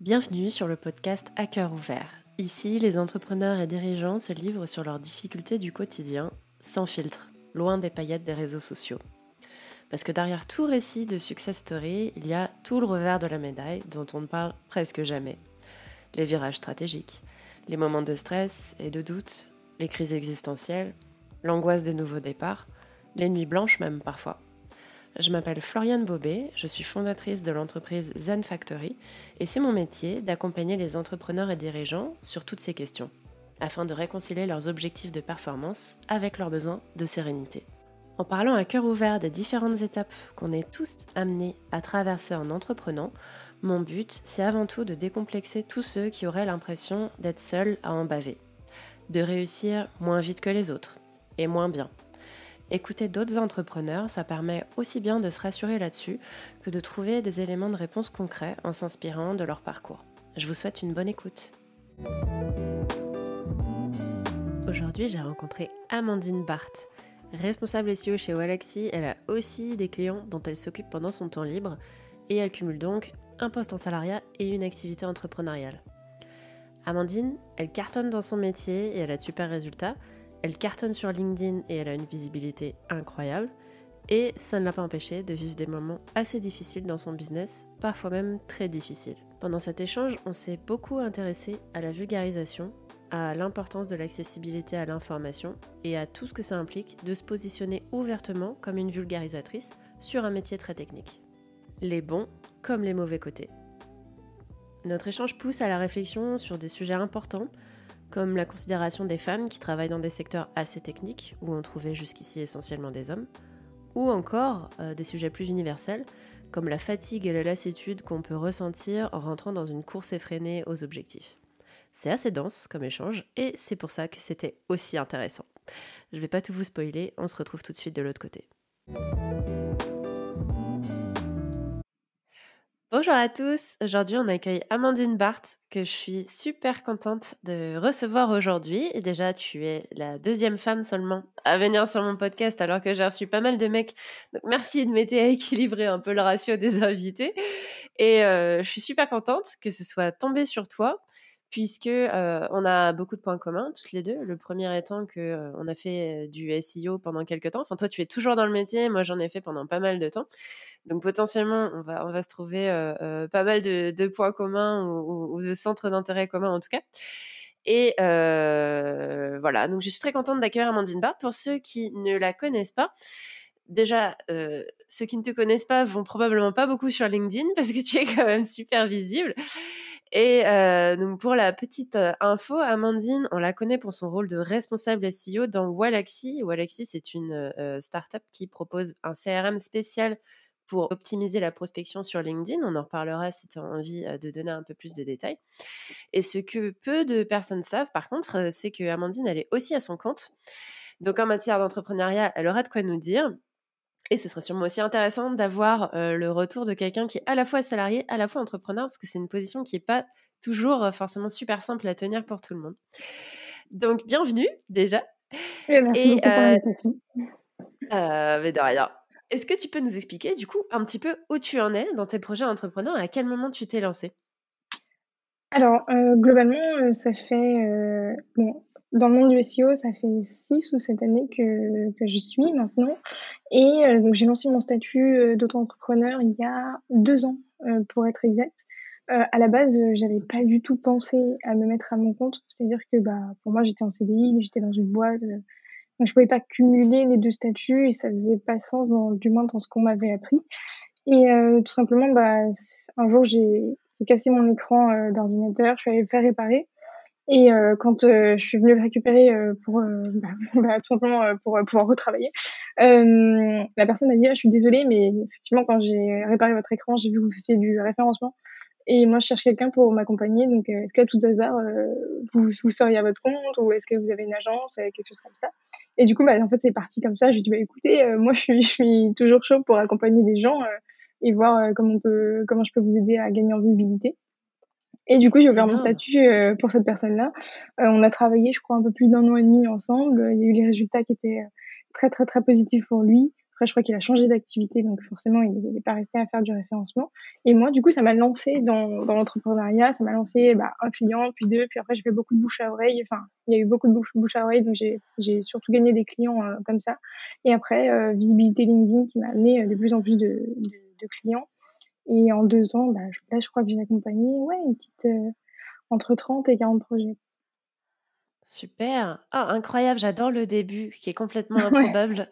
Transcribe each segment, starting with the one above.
Bienvenue sur le podcast À cœur ouvert. Ici, les entrepreneurs et dirigeants se livrent sur leurs difficultés du quotidien, sans filtre, loin des paillettes des réseaux sociaux. Parce que derrière tout récit de success story, il y a tout le revers de la médaille dont on ne parle presque jamais. Les virages stratégiques, les moments de stress et de doute, les crises existentielles, l'angoisse des nouveaux départs, les nuits blanches même parfois. Je m'appelle Floriane Bobet, je suis fondatrice de l'entreprise Zen Factory et c'est mon métier d'accompagner les entrepreneurs et dirigeants sur toutes ces questions, afin de réconcilier leurs objectifs de performance avec leurs besoins de sérénité. En parlant à cœur ouvert des différentes étapes qu'on est tous amenés à traverser en entreprenant, mon but, c'est avant tout de décomplexer tous ceux qui auraient l'impression d'être seuls à en baver, de réussir moins vite que les autres et moins bien Écouter d'autres entrepreneurs, ça permet aussi bien de se rassurer là-dessus que de trouver des éléments de réponse concrets en s'inspirant de leur parcours. Je vous souhaite une bonne écoute. Aujourd'hui, j'ai rencontré Amandine Barthes. Responsable SEO chez Walaxy, elle a aussi des clients dont elle s'occupe pendant son temps libre et elle cumule donc un poste en salariat et une activité entrepreneuriale. Amandine, elle cartonne dans son métier et elle a de super résultats, elle cartonne sur LinkedIn et elle a une visibilité incroyable. Et ça ne l'a pas empêché de vivre des moments assez difficiles dans son business, parfois même très difficiles. Pendant cet échange, on s'est beaucoup intéressé à la vulgarisation, à l'importance de l'accessibilité à l'information et à tout ce que ça implique de se positionner ouvertement comme une vulgarisatrice sur un métier très technique. Les bons comme les mauvais côtés. Notre échange pousse à la réflexion sur des sujets importants comme la considération des femmes qui travaillent dans des secteurs assez techniques, où on trouvait jusqu'ici essentiellement des hommes, ou encore euh, des sujets plus universels, comme la fatigue et la lassitude qu'on peut ressentir en rentrant dans une course effrénée aux objectifs. C'est assez dense comme échange, et c'est pour ça que c'était aussi intéressant. Je ne vais pas tout vous spoiler, on se retrouve tout de suite de l'autre côté. Bonjour à tous, aujourd'hui on accueille Amandine Barthes que je suis super contente de recevoir aujourd'hui. Et déjà tu es la deuxième femme seulement à venir sur mon podcast alors que j'ai reçu pas mal de mecs. Donc merci de m'aider à équilibrer un peu le ratio des invités. Et euh, je suis super contente que ce soit tombé sur toi puisque euh, on a beaucoup de points communs toutes les deux. Le premier étant que euh, on a fait du SEO pendant quelques temps. Enfin toi tu es toujours dans le métier, moi j'en ai fait pendant pas mal de temps. Donc potentiellement, on va, on va se trouver euh, euh, pas mal de, points communs ou, de centres d'intérêt communs en tout cas. Et euh, voilà, donc je suis très contente d'accueillir Amandine Barthes. Pour ceux qui ne la connaissent pas, déjà, ceux qui ne te connaissent pas vont probablement pas beaucoup sur LinkedIn parce que tu es quand même super visible. Et donc pour la petite info, Amandine, on la connaît pour son rôle de responsable SEO dans Walaxy. Walaxy, c'est une startup qui propose un CRM spécial pour optimiser la prospection sur LinkedIn. On en reparlera si tu as envie de donner un peu plus de détails. Et ce que peu de personnes savent, par contre, c'est que Amandine, elle est aussi à son compte. Donc en matière d'entrepreneuriat, elle aura de quoi nous dire. Et ce serait sûrement aussi intéressant d'avoir le retour de quelqu'un qui est à la fois salarié, à la fois entrepreneur, parce que c'est une position qui n'est pas toujours forcément super simple à tenir pour tout le monde. Donc bienvenue déjà. merci beaucoup pour l'invitation. Euh, mais de rien. Est-ce que tu peux nous expliquer du coup un petit peu où tu en es dans tes projets entrepreneurs et à quel moment tu t'es lancé Alors, euh, globalement, euh, ça fait. Euh, bon, dans le monde du SEO, ça fait six ou sept années que, que j'y suis maintenant. Et donc, j'ai lancé mon statut d'auto-entrepreneur il y a deux ans, pour être exact. à la base, j'avais pas du tout pensé à me mettre à mon compte. C'est-à-dire que bah, pour moi, j'étais en CDI, j'étais dans une boîte donc je pouvais pas cumuler les deux statuts et ça faisait pas sens dans, du moins dans ce qu'on m'avait appris. Et euh, tout simplement, bah, un jour j'ai cassé mon écran euh, d'ordinateur, je suis allée le faire réparer. Et euh, quand je suis venue le récupérer pour bah, bah, tout simplement pour pouvoir retravailler, la personne m'a dit ah, je suis désolée, mais effectivement quand j'ai réparé votre écran, j'ai vu que vous faisiez du référencement. Et moi, je cherche quelqu'un pour m'accompagner. Donc, est-ce qu'à tout hasard, vous, vous seriez à votre compte ou est-ce que vous avez une agence, quelque chose comme ça? Et du coup, bah, en fait, c'est parti comme ça. J'ai dit, bah, écoutez, euh, moi, je suis, je suis toujours chaud pour accompagner des gens euh, et voir euh, comment, on peut, comment je peux vous aider à gagner en visibilité. Et du coup, j'ai ouvert mon statut pour cette personne-là. on a travaillé, je crois, un peu plus d'un an et demi ensemble. Il y a eu les résultats qui étaient très, très, très positifs pour lui. Après, je crois qu'il a changé d'activité, donc forcément, il n'est pas resté à faire du référencement. Et moi, du coup, ça m'a lancé dans, dans l'entrepreneuriat. Ça m'a lancé bah, un client, puis deux, puis après, j'ai fait beaucoup de bouche à oreille. Enfin, il y a eu beaucoup de bouche, bouche à oreille, donc j'ai surtout gagné des clients euh, comme ça. Et après, euh, visibilité LinkedIn qui m'a amené de plus en plus de, de, clients. Et en deux ans, bah, là, je crois que j'ai accompagné ouais, une petite entre 30 et 40 projets. Super. Ah, incroyable, j'adore le début qui est complètement improbable.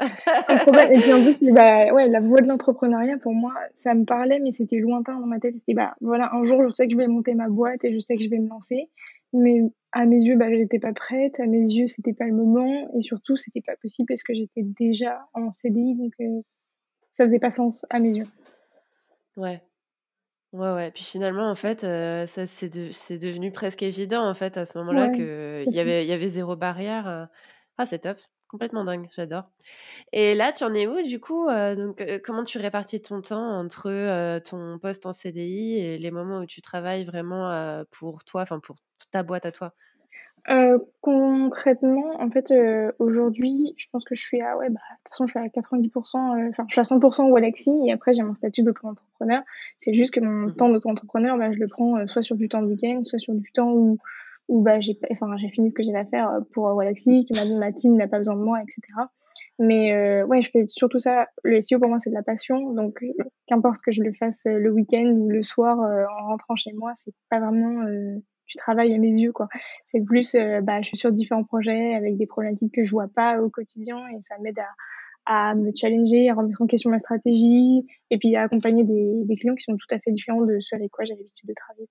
Improbable. Et puis en plus, bah, ouais, la voie de l'entrepreneuriat, pour moi, ça me parlait, mais c'était lointain dans ma tête. C'était, bah, voilà, un jour, je sais que je vais monter ma boîte et je sais que je vais me lancer. Mais à mes yeux, bah, j'étais pas prête. À mes yeux, c'était pas le moment. Et surtout, c'était pas possible parce que j'étais déjà en CDI. Donc, euh, ça faisait pas sens à mes yeux. Ouais. Ouais, ouais. Puis finalement, en fait, ça c'est devenu presque évident, en fait, à ce moment-là, qu'il y avait, y avait zéro barrière. Ah, c'est top. Complètement dingue. J'adore. Et là, tu en es où, du coup donc, Comment tu répartis ton temps entre ton poste en CDI et les moments où tu travailles vraiment pour toi, enfin pour ta boîte à toi? Euh, concrètement, en fait, euh, aujourd'hui, je pense que je suis à, ouais, bah, de toute façon, je suis à 90%, euh, enfin, je suis à 100% Walaxy et après, j'ai mon statut d'auto-entrepreneur. C'est juste que mon mmh temps d'auto-entrepreneur, bah, je le prends soit sur du temps de week-end, soit sur du temps où, où bah, j'ai, enfin, j'ai fini ce que j'ai à faire pour Walaxy, que ma, ma team n'a pas besoin de moi, etc. Mais ouais, je fais surtout ça. Le SEO pour moi c'est de la passion, donc qu'importe que je le fasse le week-end ou le soir en rentrant chez moi, c'est pas vraiment du travail à mes yeux quoi c'est plus euh, bah je suis sur différents projets avec des problématiques que je vois pas au quotidien et ça m'aide à à me challenger, à remettre en question ma stratégie et puis à accompagner des, des clients qui sont tout à fait différents de ceux avec quoi j'ai l'habitude de travailler.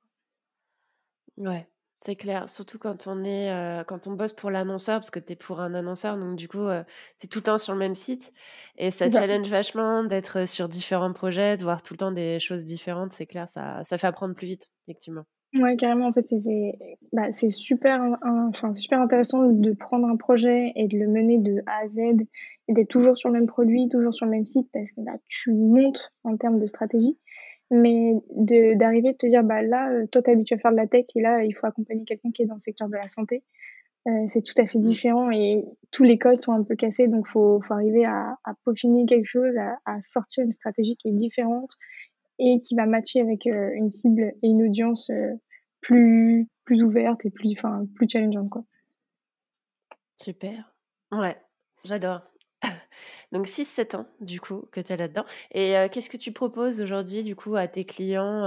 Ouais, c'est clair. Surtout quand on est, euh, quand on bosse pour l'annonceur, parce que tu es pour un annonceur, donc du coup, euh, tu es tout le temps sur le même site. Et ça challenge vachement d'être sur différents projets, de voir tout le temps des choses différentes. C'est clair, ça, ça fait apprendre plus vite, effectivement. Ouais, carrément, en fait, c'est bah, c'est super, enfin, super intéressant de prendre un projet et de le mener de A à Z et d'être toujours sur le même produit, toujours sur le même site parce que bah, tu montes en termes de stratégie. Mais de d'arriver de te dire, bah là, euh, toi, t'es habitué à faire de la tech et là, il faut accompagner quelqu'un qui est dans le secteur de la santé. Euh, c'est tout à fait mmh. différent et tous les codes sont un peu cassés, donc faut, faut arriver à, à peaufiner quelque chose, à, à sortir une stratégie qui est différente et qui va matcher avec euh, une cible et une audience euh, plus plus ouverte et plus enfin plus challengeante quoi. Super. Ouais, j'adore. Donc 6-7 ans du coup que tu es là-dedans. Et euh, qu'est-ce que tu proposes aujourd'hui du coup à tes clients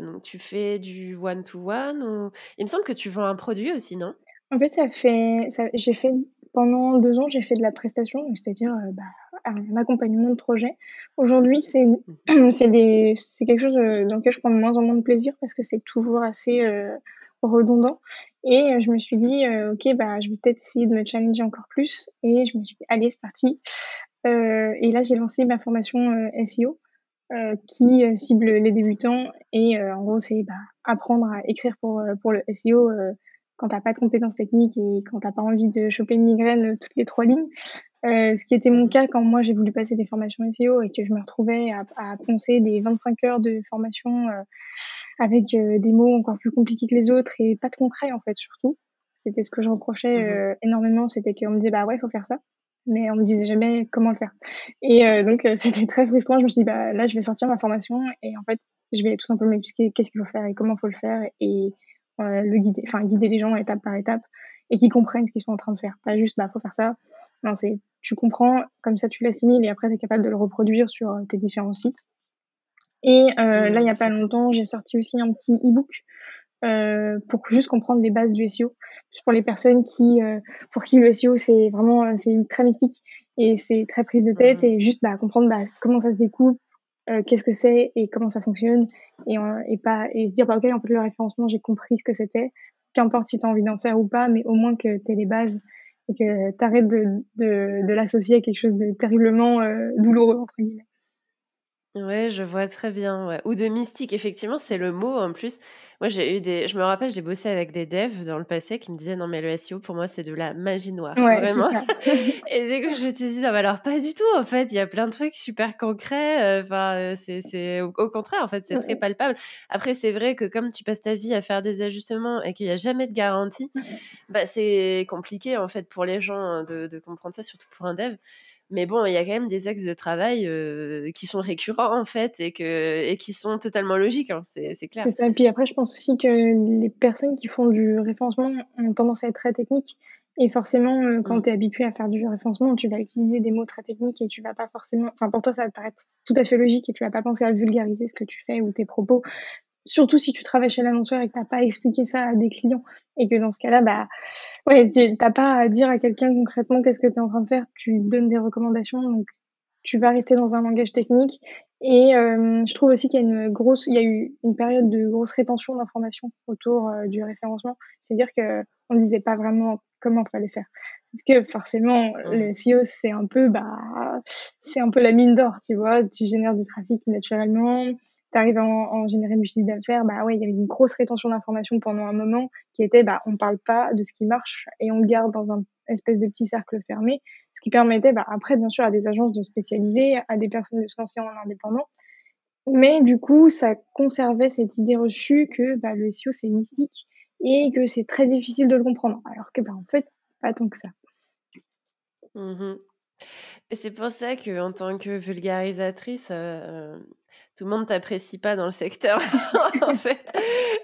donc, Tu fais du one-to-one ou... Il me semble que tu vends un produit aussi, non? En fait, ça fait, ça, j'ai fait pendant deux ans, j'ai fait de la prestation, c'est-à-dire bah, un accompagnement de projet. Aujourd'hui, c'est quelque chose euh, dans lequel je prends de moins en moins de plaisir parce que c'est toujours assez euh, redondant. Et euh, je me suis dit, ok, bah, je vais peut-être essayer de me challenger encore plus. Et je me suis dit, allez, c'est parti. et là, j'ai lancé ma formation SEO qui cible les débutants. Et en gros, c'est bah, apprendre à écrire pour le SEO quand t'as pas de compétences techniques et quand t'as pas envie de choper une migraine toutes les trois lignes. Euh, ce qui était mon cas quand moi j'ai voulu passer des formations SEO et que je me retrouvais à, à poncer des 25 heures de formation euh, avec euh, des mots encore plus compliqués que les autres et pas de concret en fait surtout. C'était ce que je reprochais euh, énormément, c'était qu'on me disait bah ouais faut faire ça, mais on me disait jamais comment le faire. Et donc c'était très frustrant. Je me suis dit bah là je vais sortir ma formation et en fait je vais tout simplement expliquer qu'est-ce qu'il faut faire et comment faut le faire et le guider, enfin guider les gens étape par étape et qu'ils comprennent ce qu'ils sont en train de faire. Pas juste bah faut faire ça. Non c'est tu comprends, comme ça tu l'assimiles et après tu es capable de le reproduire sur euh, tes différents sites. Et euh, là, il n'y a pas longtemps, j'ai sorti aussi un petit e-book euh, pour juste comprendre les bases du SEO. Pour les personnes qui, euh, pour qui le SEO, c'est vraiment euh, c'est très mystique et c'est très prise de tête mmh. et juste bah, comprendre bah, comment ça se découpe, qu'est-ce que c'est et comment ça fonctionne et, et, pas, et se dire, bah, ok, en fait, le référencement, j'ai compris ce que c'était. Qu'importe si tu as envie d'en faire ou pas, mais au moins que tu aies les bases et que tu arrêtes de, de, de l'associer à quelque chose de terriblement euh, douloureux, entre guillemets. Ouais, je vois très bien. Ouais. Ou de mystique, effectivement, c'est le mot en plus. Moi, j'ai eu des. Je me rappelle, j'ai bossé avec des devs dans le passé qui me disaient non, mais le SEO pour moi, c'est de la magie noire. Ouais, vraiment. et du coup, je me suis dit non, mais alors pas du tout. En fait, il y a plein de trucs super concrets. Euh, enfin, euh, c'est au, au, contraire, en fait, c'est très palpable. Après, c'est vrai que comme tu passes ta vie à faire des ajustements et qu'il n'y a jamais de garantie, bah, c'est compliqué en fait pour les gens de, de comprendre ça, surtout pour un dev. Mais bon, il y a quand même des axes de travail qui sont récurrents en fait et, que, et qui sont totalement logiques, hein, c'est clair. C'est ça. Et puis après, je pense aussi que les personnes qui font du référencement ont tendance à être très techniques. Et forcément, quand mmh. tu es habitué à faire du référencement, tu vas utiliser des mots très techniques et tu vas pas forcément. Enfin, pour toi, ça va paraître tout à fait logique et tu vas pas penser à vulgariser ce que tu fais ou tes propos surtout si tu travailles chez l'annonceur et que t'as pas expliqué ça à des clients et que dans ce cas-là, bah, ouais, t'as pas à dire à quelqu'un concrètement qu'est-ce que tu es en train de faire, tu donnes des recommandations, donc tu vas rester dans un langage technique. Et euh, je trouve aussi qu'il y a une grosse, il y a eu une période de grosse rétention d'informations autour euh, du référencement, c'est-à-dire que on disait pas vraiment comment fallait faire. Parce que forcément, le SEO, c'est un peu, bah, c'est un peu la mine d'or, tu vois. Tu génères du trafic naturellement, tu arrives à en, générer du chiffre d'affaires, bah ouais, il y avait une grosse rétention d'informations pendant un moment qui était, bah, on parle pas de ce qui marche et on le garde dans un espèce de petit cercle fermé, ce qui permettait, bah, après, bien sûr, à des agences de spécialiser, à des personnes de se lancer en indépendant. Mais du coup, ça conservait cette idée reçue que bah, le SEO, c'est mystique et que c'est très difficile de le comprendre. Alors que, bah, en fait, pas tant que ça. Mmh c'est pour ça que en tant que vulgarisatrice, euh, tout le monde t'apprécie pas dans le secteur, en fait,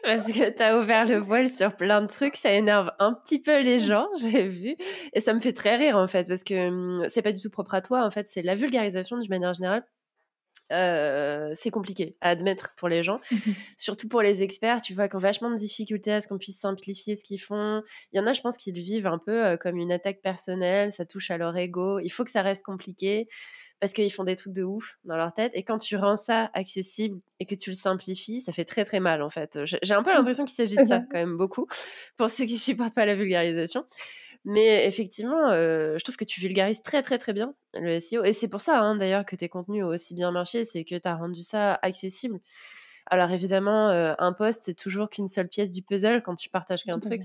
parce que tu as ouvert le voile sur plein de trucs, ça énerve un petit peu les gens, j'ai vu, et ça me fait très rire, en fait, parce que hum, c'est pas du tout propre à toi, en fait, c'est la vulgarisation d'une manière générale. Euh, c'est compliqué à admettre pour les gens, mmh surtout pour les experts. Tu vois, qui ont vachement de difficultés à ce qu'on puisse simplifier ce qu'ils font. Il y en a, je pense, qui le vivent un peu euh, comme une attaque personnelle, ça touche à leur ego. Il faut que ça reste compliqué parce qu'ils font des trucs de ouf dans leur tête. Et quand tu rends ça accessible et que tu le simplifies, ça fait très très mal en fait. J'ai un peu mmh. l'impression qu'il s'agit de ça quand même beaucoup pour ceux qui supportent pas la vulgarisation. Mais effectivement, euh, je trouve que tu vulgarises très très très bien le SEO. Et c'est pour ça hein, d'ailleurs que tes contenus ont aussi bien marché, c'est que tu as rendu ça accessible. Alors évidemment, euh, un post, c'est toujours qu'une seule pièce du puzzle quand tu partages qu'un truc.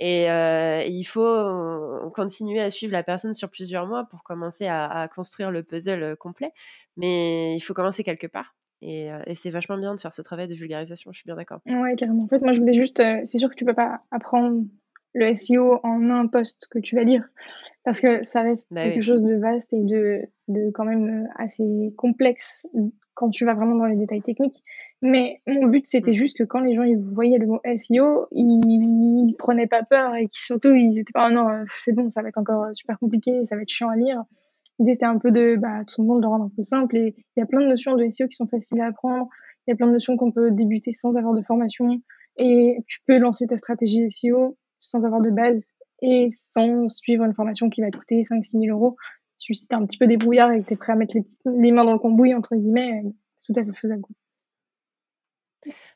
Euh, et, il faut euh, continuer à suivre la personne sur plusieurs mois pour commencer à, construire le puzzle euh, complet. Mais il faut commencer quelque part. Et, c'est vachement bien de faire ce travail de vulgarisation, je suis bien d'accord. Ouais, carrément. En fait, moi, je voulais juste. c'est sûr que tu peux pas apprendre le SEO en un post que tu vas lire parce que ça reste bah quelque chose de vaste et de, de quand même assez complexe quand tu vas vraiment dans les détails techniques. Mais mon but, c'était mmh. juste que quand les gens ils voyaient le mot SEO, ils, ils prenaient pas peur et qui surtout ils étaient pas oh non euh, c'est bon ça va être encore super compliqué, ça va être chiant à lire. L'idée c'était un peu de bah tout le monde de rendre un peu simple et il y a plein de notions de SEO qui sont faciles à apprendre. Il y a plein de notions qu'on peut débuter sans avoir de formation et tu peux lancer ta stratégie SEO sans avoir de base et sans suivre une formation qui va te coûter 5-6 000 euros. Si tu es un petit peu débrouillard et que tu es prêt à mettre les, les mains dans le cambouis, entre guillemets, c'est tout à fait faisable.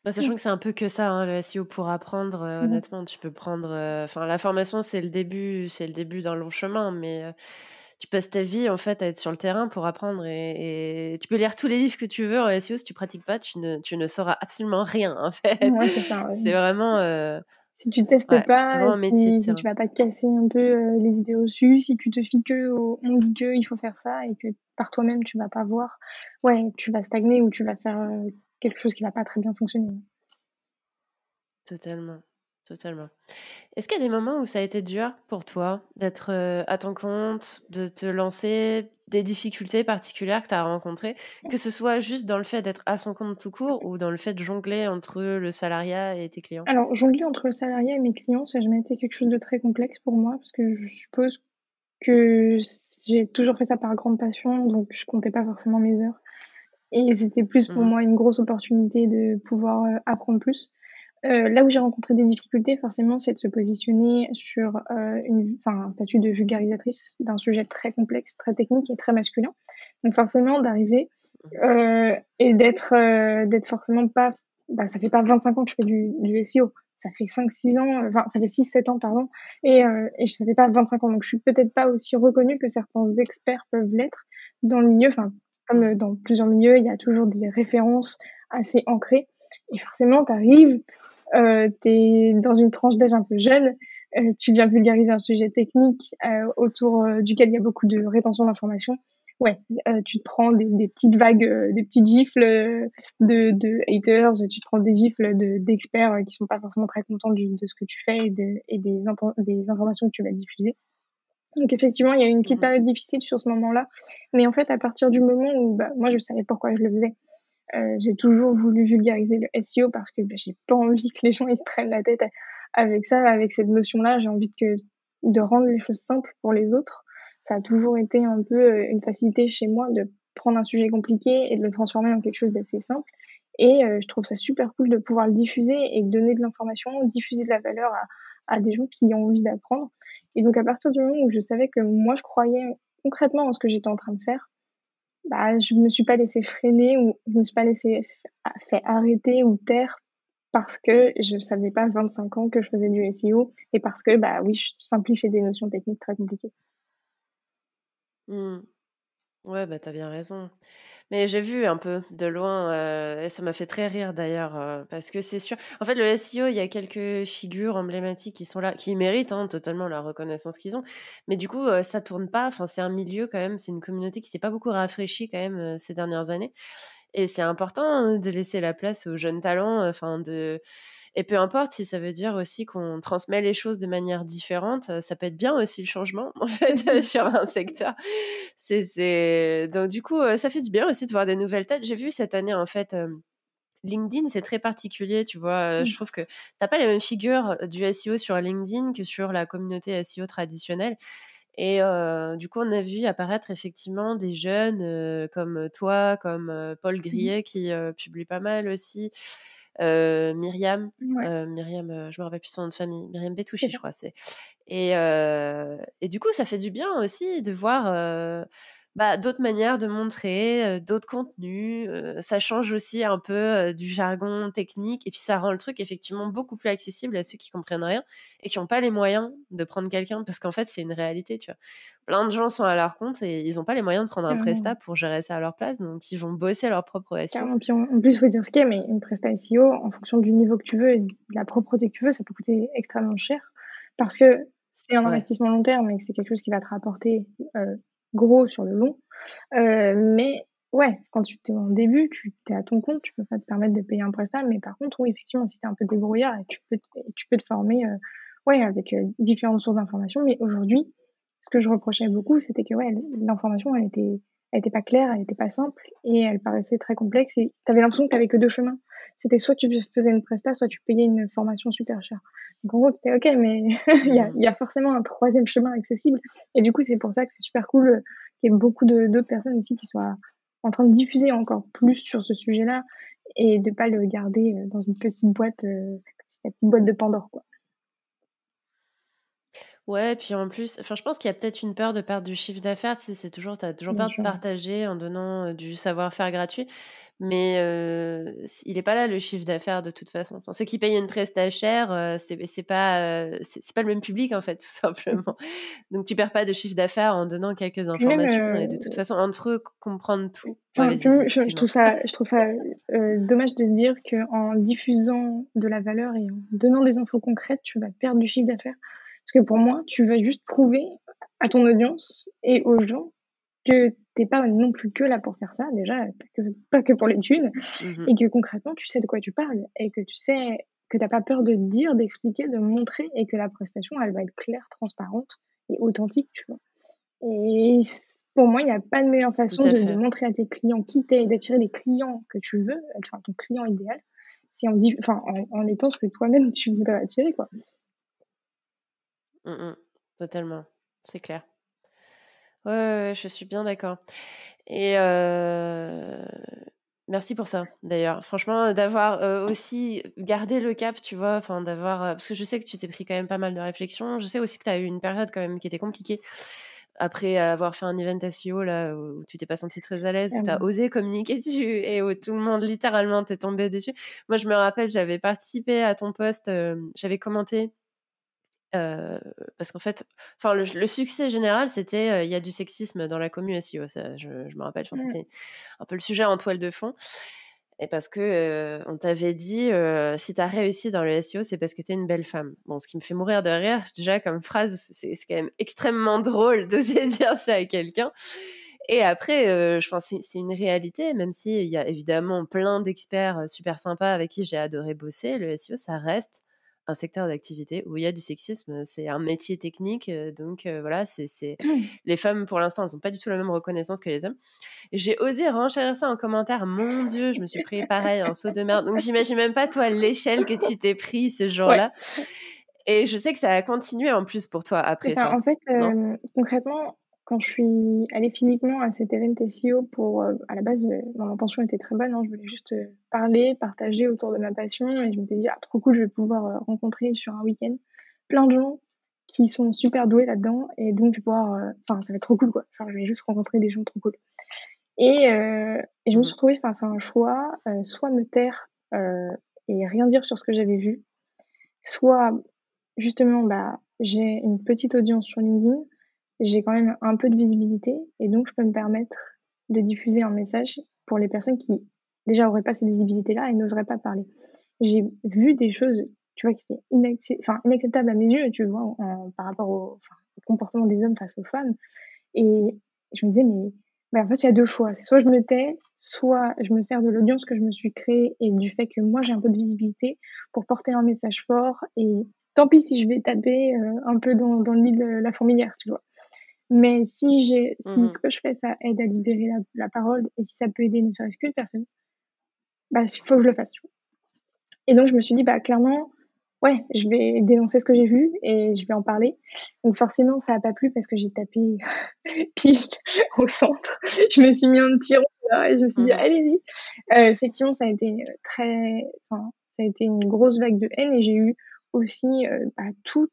Bah, sachant que c'est un peu que ça, hein, le SEO pour apprendre. Euh, honnêtement, tu peux prendre. Euh, enfin, la formation, c'est le début, c'est le début d'un long chemin, mais euh, tu passes ta vie en fait à être sur le terrain pour apprendre et, tu peux lire tous les livres que tu veux en SEO si tu pratiques pas, tu ne, tu ne sauras absolument rien en fait. c'est vraiment. Si tu testes pas, si, si tu vas pas casser un peu les idées reçues, si tu te fies que on dit que il faut faire ça et que par toi-même tu vas pas voir, ouais, tu vas stagner ou tu vas faire quelque chose qui va pas très bien fonctionner. Totalement, totalement. Est-ce qu'il y a des moments où ça a été dur pour toi d'être euh, à ton compte, de te lancer, des difficultés particulières que tu as rencontrées, que ce soit juste dans le fait d'être à son compte tout court ou dans le fait de jongler entre le salariat et tes clients? Alors, jongler entre le salariat et mes clients, ça n'a jamais été quelque chose de très complexe pour moi, parce que je suppose que j'ai toujours fait ça par grande passion, donc je comptais pas forcément mes heures. Et c'était plus pour mmh. moi une grosse opportunité de pouvoir euh, apprendre plus. Euh, là où j'ai rencontré des difficultés, forcément, c'est de se positionner sur euh, une, un statut de vulgarisatrice d'un sujet très complexe, très technique et très masculin. Donc forcément, d'arriver euh, et d'être d'être forcément pas... Bah, ça fait pas 25 ans que je fais du, du SEO. Ça fait 5-6 ans, enfin, ça fait 6-7 ans, pardon, et, et ça fait pas 25 ans. Donc, je suis peut-être pas aussi reconnue que certains experts peuvent l'être dans le milieu. Enfin, comme euh, dans plusieurs milieux, il y a toujours des références assez ancrées. Et forcément, tu arrives, euh, tu es dans une tranche d'âge un peu jeune, euh, tu viens vulgariser un sujet technique euh, autour euh, duquel il y a beaucoup de rétention d'informations. Ouais, tu te prends des, des petites vagues, des petites gifles de, de, haters, tu te prends des gifles d'experts qui sont pas forcément très contents de ce que tu fais et, de, et des, des informations que tu vas diffuser. Donc effectivement, il y a eu une petite période difficile sur ce moment-là. Mais en fait, à partir du moment où bah, moi, je savais pourquoi je le faisais. Euh, j'ai toujours voulu vulgariser le SEO parce que bah, j'ai pas envie que les gens ils se prennent la tête avec ça, avec cette notion-là. J'ai envie que de rendre les choses simples pour les autres. Ça a toujours été un peu euh, une facilité chez moi de prendre un sujet compliqué et de le transformer en quelque chose d'assez simple. Et euh, je trouve ça super cool de pouvoir le diffuser et donner de l'information, diffuser de la valeur à, à des gens qui ont envie d'apprendre. Et donc à partir du moment où je savais que moi je croyais concrètement en ce que j'étais en train de faire, bah je me suis pas laissé freiner ou je me suis pas laissé fait arrêter ou taire parce que je ça faisait pas 25 ans que je faisais du SEO et parce que bah oui je simplifiais des notions techniques très compliquées. Mmh. Ouais, bah, tu as bien raison. Mais j'ai vu un peu de loin, et ça m'a fait très rire d'ailleurs, parce que c'est sûr. En fait, le SEO, il y a quelques figures emblématiques qui sont là, qui méritent hein, totalement la reconnaissance qu'ils ont. Mais du coup, ça tourne pas. Enfin, c'est un milieu quand même, c'est une communauté qui s'est pas beaucoup rafraîchie quand même ces dernières années. Et c'est important hein, de laisser la place aux jeunes talents, enfin de et peu importe si ça veut dire aussi qu'on transmet les choses de manière différente, ça peut être bien aussi le changement, en fait, sur un secteur. C'est, Donc, du coup, ça fait du bien aussi de voir des nouvelles têtes. J'ai vu cette année, en fait, LinkedIn, c'est très particulier, tu vois. Je mmh. trouve que tu n'as pas les mêmes figures du SEO sur LinkedIn que sur la communauté SEO traditionnelle. Et du coup, on a vu apparaître effectivement des jeunes comme toi, comme Paul mmh Grillet, qui publie pas mal aussi. Myriam, Myriam, je me rappelle plus son nom de famille, Myriam Betouchi, je crois, c'est. Et, et du coup, ça fait du bien aussi de voir bah, d'autres manières de montrer, d'autres contenus. ça change aussi un peu du jargon technique et puis ça rend le truc effectivement beaucoup plus accessible à ceux qui comprennent rien et qui n'ont pas les moyens de prendre quelqu'un parce qu'en fait, c'est une réalité, tu vois. Plein de gens sont à leur compte et ils n'ont pas les moyens de prendre un prestat pour gérer ça à leur place, donc ils vont bosser leur propre SEO. en, plus, il faut dire ce qu'est, mais une presta SEO, en fonction du niveau que tu veux et de la propreté que tu veux, ça peut coûter extrêmement cher parce que c'est un investissement long terme et que c'est quelque chose qui va te rapporter gros sur le long. Euh, mais ouais, quand tu es en début, tu es à ton compte, tu peux pas te permettre de payer un prestat. Mais par contre, oui, effectivement, si tu es un peu débrouillard, tu peux, tu peux te former euh, ouais, avec euh, différentes sources d'informations. Mais aujourd'hui, ce que je reprochais beaucoup, c'était que ouais, l'information, elle était, elle était pas claire, elle était pas simple et elle paraissait très complexe. Et tu avais l'impression que tu que deux chemins. C'était soit tu faisais une presta, soit tu payais une formation super chère. Donc en gros, c'était ok, mais il y, a, y, a, forcément un troisième chemin accessible. Et du coup, c'est pour ça que c'est super cool qu'il y ait beaucoup d'autres personnes ici qui soient en train de diffuser encore plus sur ce sujet-là et de pas le garder euh, dans une petite boîte, euh, petite boîte de Pandore, quoi. Ouais, puis en plus, enfin, je pense qu'il y a peut-être une peur de perdre du chiffre d'affaires. Tu sais, c'est toujours, t'as toujours peur de partager en donnant du savoir-faire gratuit. Mais il n'est pas là le chiffre d'affaires de toute façon. Enfin, ceux qui payent une prestation chère, c'est c'est pas c'est pas le même public en fait, tout simplement. Donc tu perds pas de chiffre d'affaires en donnant quelques informations et de toute façon entre eux comprendre tout. je, trouve ça, je trouve ça dommage de se dire qu'en diffusant de la valeur et en donnant des infos concrètes, tu vas perdre du chiffre d'affaires. Parce que pour moi, tu vas juste prouver à ton audience et aux gens que t'es pas non plus que là pour faire ça, déjà, pas que, pour les thunes, mmh et que concrètement, tu sais de quoi tu parles, et que tu sais que t'as pas peur de dire, d'expliquer, de montrer, et que la prestation, elle va être claire, transparente et authentique, tu vois. Et pour moi, il n'y a pas de meilleure façon de, montrer à tes clients qui t'es et d'attirer les clients que tu veux, enfin ton client idéal, si on dit, enfin, en, en étant ce que toi-même tu voudrais attirer, quoi. Mmh totalement, c'est clair. Ouais, je suis bien d'accord. Et merci pour ça, d'ailleurs. Franchement, d'avoir aussi gardé le cap, tu vois, enfin d'avoir, parce que je sais que tu t'es pris quand même pas mal de réflexions. Je sais aussi que tu as eu une période quand même qui était compliquée après avoir fait un event SEO là où tu t'es pas senti très à l'aise, où tu as osé communiquer dessus et où tout le monde littéralement t'est tombé dessus. Moi, je me rappelle, j'avais participé à ton post, j'avais commenté parce qu'en fait, enfin le, succès général, c'était il y a du sexisme dans la commune SEO. Ça, je, me rappelle, mmh. c'était un peu le sujet en toile de fond. Et parce que on t'avait dit, si tu as réussi dans le SEO, c'est parce que tu es une belle femme. Bon, ce qui me fait mourir de rire, déjà comme phrase, c'est quand même extrêmement drôle d'oser dire ça à quelqu'un. Et après, je pense c'est une réalité, même s'il y a évidemment plein d'experts super sympas avec qui j'ai adoré bosser, le SEO, ça reste un secteur d'activité où il y a du sexisme. C'est un métier technique, donc voilà, c'est les femmes pour l'instant, elles n'ont pas du tout la même reconnaissance que les hommes. J'ai osé renchérir ça en commentaire. Mon Dieu, je me suis pris pareil un saut de merde. Donc j'imagine même pas toi l'échelle que tu t'es pris ce jour-là. Et je sais que ça a continué en plus pour toi après ça. En fait, concrètement, quand je suis allée physiquement à cet event SEO pour, euh, à la base, euh, mon intention était très bonne, hein, je voulais juste euh, parler, partager autour de ma passion et je m'étais dit, ah, trop cool, je vais pouvoir rencontrer sur un week-end plein de gens qui sont super doués là-dedans et donc je vais pouvoir, enfin, ça va être trop cool quoi. Je vais juste rencontrer des gens trop cool. Et, et je me mmh. suis retrouvée face à un choix, soit me taire et rien dire sur ce que j'avais vu, soit justement, bah, j'ai une petite audience sur LinkedIn, j'ai quand même un peu de visibilité et donc je peux me permettre de diffuser un message pour les personnes qui déjà n'auraient pas cette visibilité-là et n'oseraient pas parler. J'ai vu des choses, tu vois, qui étaient inacceptables à mes yeux, tu vois, par rapport au, comportement des hommes face aux femmes. Et je me disais, mais, en fait, il y a deux choix. C'est soit je me tais, soit je me sers de l'audience que je me suis créée et du fait que moi j'ai un peu de visibilité pour porter un message fort. Et tant pis si je vais taper euh, un peu dans, dans le lit de la fourmilière, tu vois. Mais si j'ai, si mmh ce que je fais, ça aide à libérer la, parole et si ça peut aider ne serait-ce qu'une personne, bah, il faut que je le fasse. Et donc, je me suis dit, bah, clairement, ouais, je vais dénoncer ce que j'ai vu et je vais en parler. Donc, forcément, ça n'a pas plu parce que j'ai tapé pile au centre. Je me suis mis un petit rond et je me suis dit, mmh allez-y. Euh, effectivement, ça a été très, enfin, ça a été une grosse vague de haine et j'ai eu aussi euh, bah, tout,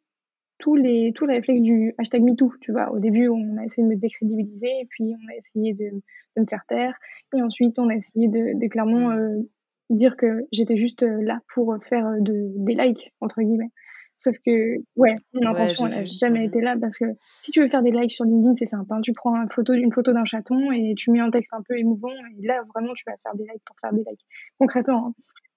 tous les, tous les réflexes du hashtag MeToo, tu vois. Au début, on a essayé de me décrédibiliser, et puis on a essayé de, de me faire taire, et ensuite on a essayé de, de clairement euh, dire que j'étais juste euh, là pour faire euh, de, des likes, entre guillemets. Sauf que, ouais, mon intention, n'a jamais mmh été là parce que si tu veux faire des likes sur LinkedIn, c'est simple. Hein. Tu prends une photo, une photo d'un chaton et tu mets un texte un peu émouvant et là, vraiment, tu vas faire des likes pour faire des likes. Concrètement, hein.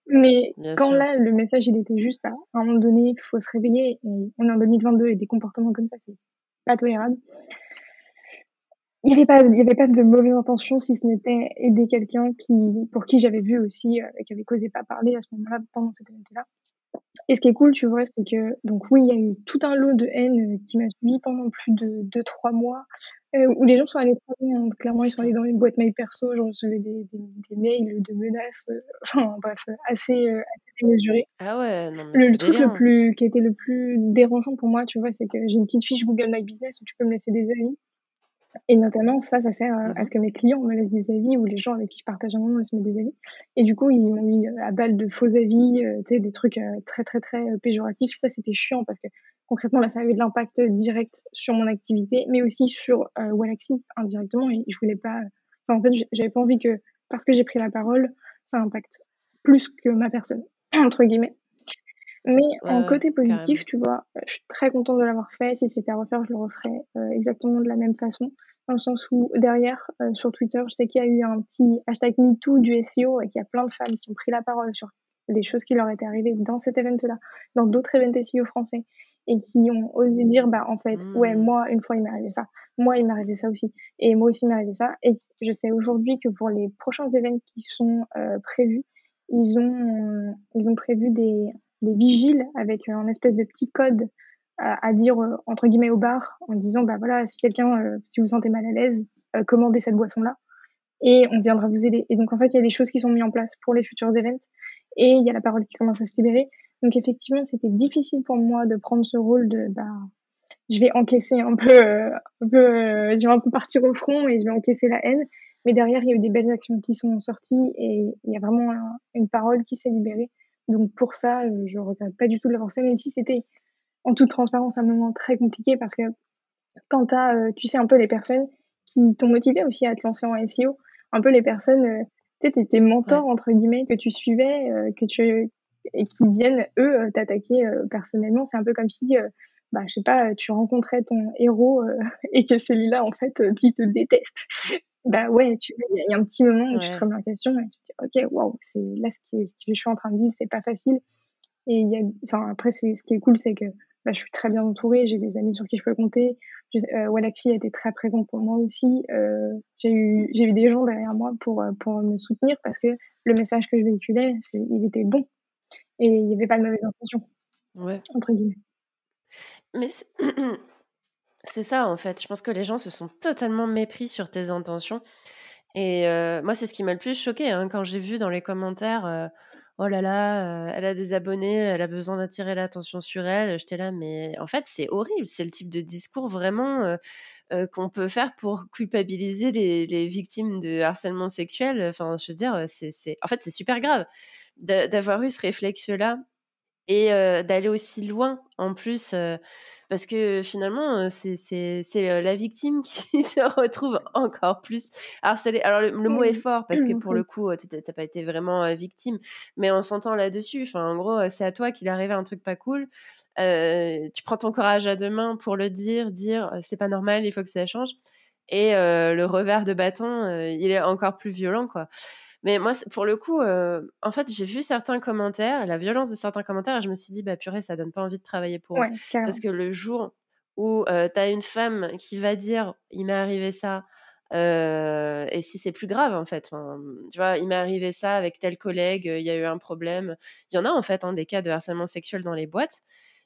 Mais quand là, le message, il était juste, à un moment donné, il faut se réveiller. Et on est en 2022 et des comportements comme ça, c'est pas tolérable. Il n'y avait pas, il y avait pas de mauvaise intention si ce n'était aider quelqu'un qui, pour qui j'avais vu aussi, euh, qui avait causé pas parler à ce moment-là, pendant cette événement-là. Et ce qui est cool, tu vois, c'est que, donc oui, il y a eu tout un lot de haine euh, qui m'a suivi pendant plus de 2-3 mois, euh, où les gens sont allés hein, clairement, ils sont allés dans une boîte mail perso, je recevais des, des, des mails de menaces, euh, enfin bref, assez, euh, assez démesurés. Ah ouais, non, mais Le, truc le plus, qui était le plus dérangeant pour moi, tu vois, c'est que j'ai une petite fiche Google My Business où tu peux me laisser des avis. Et notamment, ça, ça sert à, ce que mes clients me laissent des avis ou les gens avec qui je partage un moment me des avis. Et du coup, ils m'ont mis à balle de faux avis, euh, tu sais, des trucs euh, très, très, très euh, péjoratifs. Ça, c'était chiant parce que concrètement, là, ça avait de l'impact direct sur mon activité, mais aussi sur euh, Walaxy indirectement. Et je voulais pas. Enfin, en fait, j'avais pas envie que, parce que j'ai pris la parole, ça impacte plus que ma personne, entre guillemets. Mais en côté positif, tu vois, je suis très contente de l'avoir fait. Si c'était à refaire, je le referais exactement de la même façon. Dans le sens où derrière, euh, sur Twitter, je sais qu'il y a eu un petit hashtag MeToo du SEO et qu'il y a plein de femmes qui ont pris la parole sur les choses qui leur étaient arrivées dans cet event-là, dans d'autres events SEO français, et qui ont osé dire, bah en fait, ouais, mmh. moi, une fois, il m'est arrivé ça, moi, il m'est arrivé ça aussi, et moi aussi, il m'est arrivé ça, et je sais aujourd'hui que pour les prochains événements qui sont euh, prévus, ils ont, ils ont prévu des, des vigiles avec un espèce de petit code à, dire euh, entre guillemets au bar en disant bah voilà si quelqu'un euh, si vous sentez mal à l'aise euh, commandez cette boisson là et on viendra vous aider. Et donc en fait il y a des choses qui sont mises en place pour les futurs événements et il y a la parole qui commence à se libérer. Donc effectivement c'était difficile pour moi de prendre ce rôle de bah je vais encaisser un peu un peu je vais un peu partir au front et je vais encaisser la haine. Mais derrière il y a eu des belles actions qui sont sorties et il y a vraiment une parole qui s'est libérée donc pour ça je regrette pas du tout de l'avoir fait même si c'était en toute transparence, un moment très compliqué parce que quand tu as, euh, tu sais, un peu les personnes qui t'ont motivé aussi à te lancer en SEO, un peu les personnes, euh, tu sais, tes mentors, entre guillemets, que tu suivais, euh, que tu, et qui viennent, eux, t'attaquer personnellement. C'est un peu comme si, bah, je sais pas, tu rencontrais ton héros et que celui-là, en fait, il te déteste. Bah ouais, il y, a un petit moment où tu te remets en question et tu te dis, ok, waouh, c'est là ce, qui ce que je suis en train de vivre, c'est pas facile. Et il y a, enfin, après, ce qui est cool, c'est que bah, je suis très bien entourée, j'ai des amis sur qui je peux compter. Je, euh, Walaxy a été très présent pour moi aussi. Euh, j'ai eu, j'ai eu des gens derrière moi pour, euh, pour me soutenir parce que le message que je véhiculais, il était bon et il n'y avait pas de mauvaise intention. Ouais. Entre guillemets. Mais c'est ça, en fait. Je pense que les gens se sont totalement mépris sur tes intentions. Et moi, c'est ce qui m'a le plus choqué hein, quand j'ai vu dans les commentaires Oh là là, elle a des abonnés, elle a besoin d'attirer l'attention sur elle. J'étais là, mais en fait, c'est horrible. C'est le type de discours vraiment qu'on peut faire pour culpabiliser les, les, victimes de harcèlement sexuel. Enfin, je veux dire, c'est, en fait, c'est super grave d'avoir eu ce réflexe-là et d'aller aussi loin en plus parce que finalement c'est la victime qui se retrouve encore plus harcelée. Alors le, mot est fort parce que pour le coup t'as pas été vraiment victime mais on s'entend là-dessus enfin en gros c'est à toi qu'il arrivait un truc pas cool. Tu prends ton courage à deux mains pour le dire dire c'est pas normal il faut que ça change. Et le revers de bâton il est encore plus violent quoi mais moi, pour le coup, euh, en fait, j'ai vu certains commentaires, la violence de certains commentaires, et je me suis dit, bah purée, ça donne pas envie de travailler pour eux. Parce que le jour où euh, tu as une femme qui va dire, il m'est arrivé ça, euh, et si c'est plus grave, en fait, tu vois, il m'est arrivé ça avec tel collègue, il y a eu un problème. Il y en a, en fait, hein, des cas de harcèlement sexuel dans les boîtes.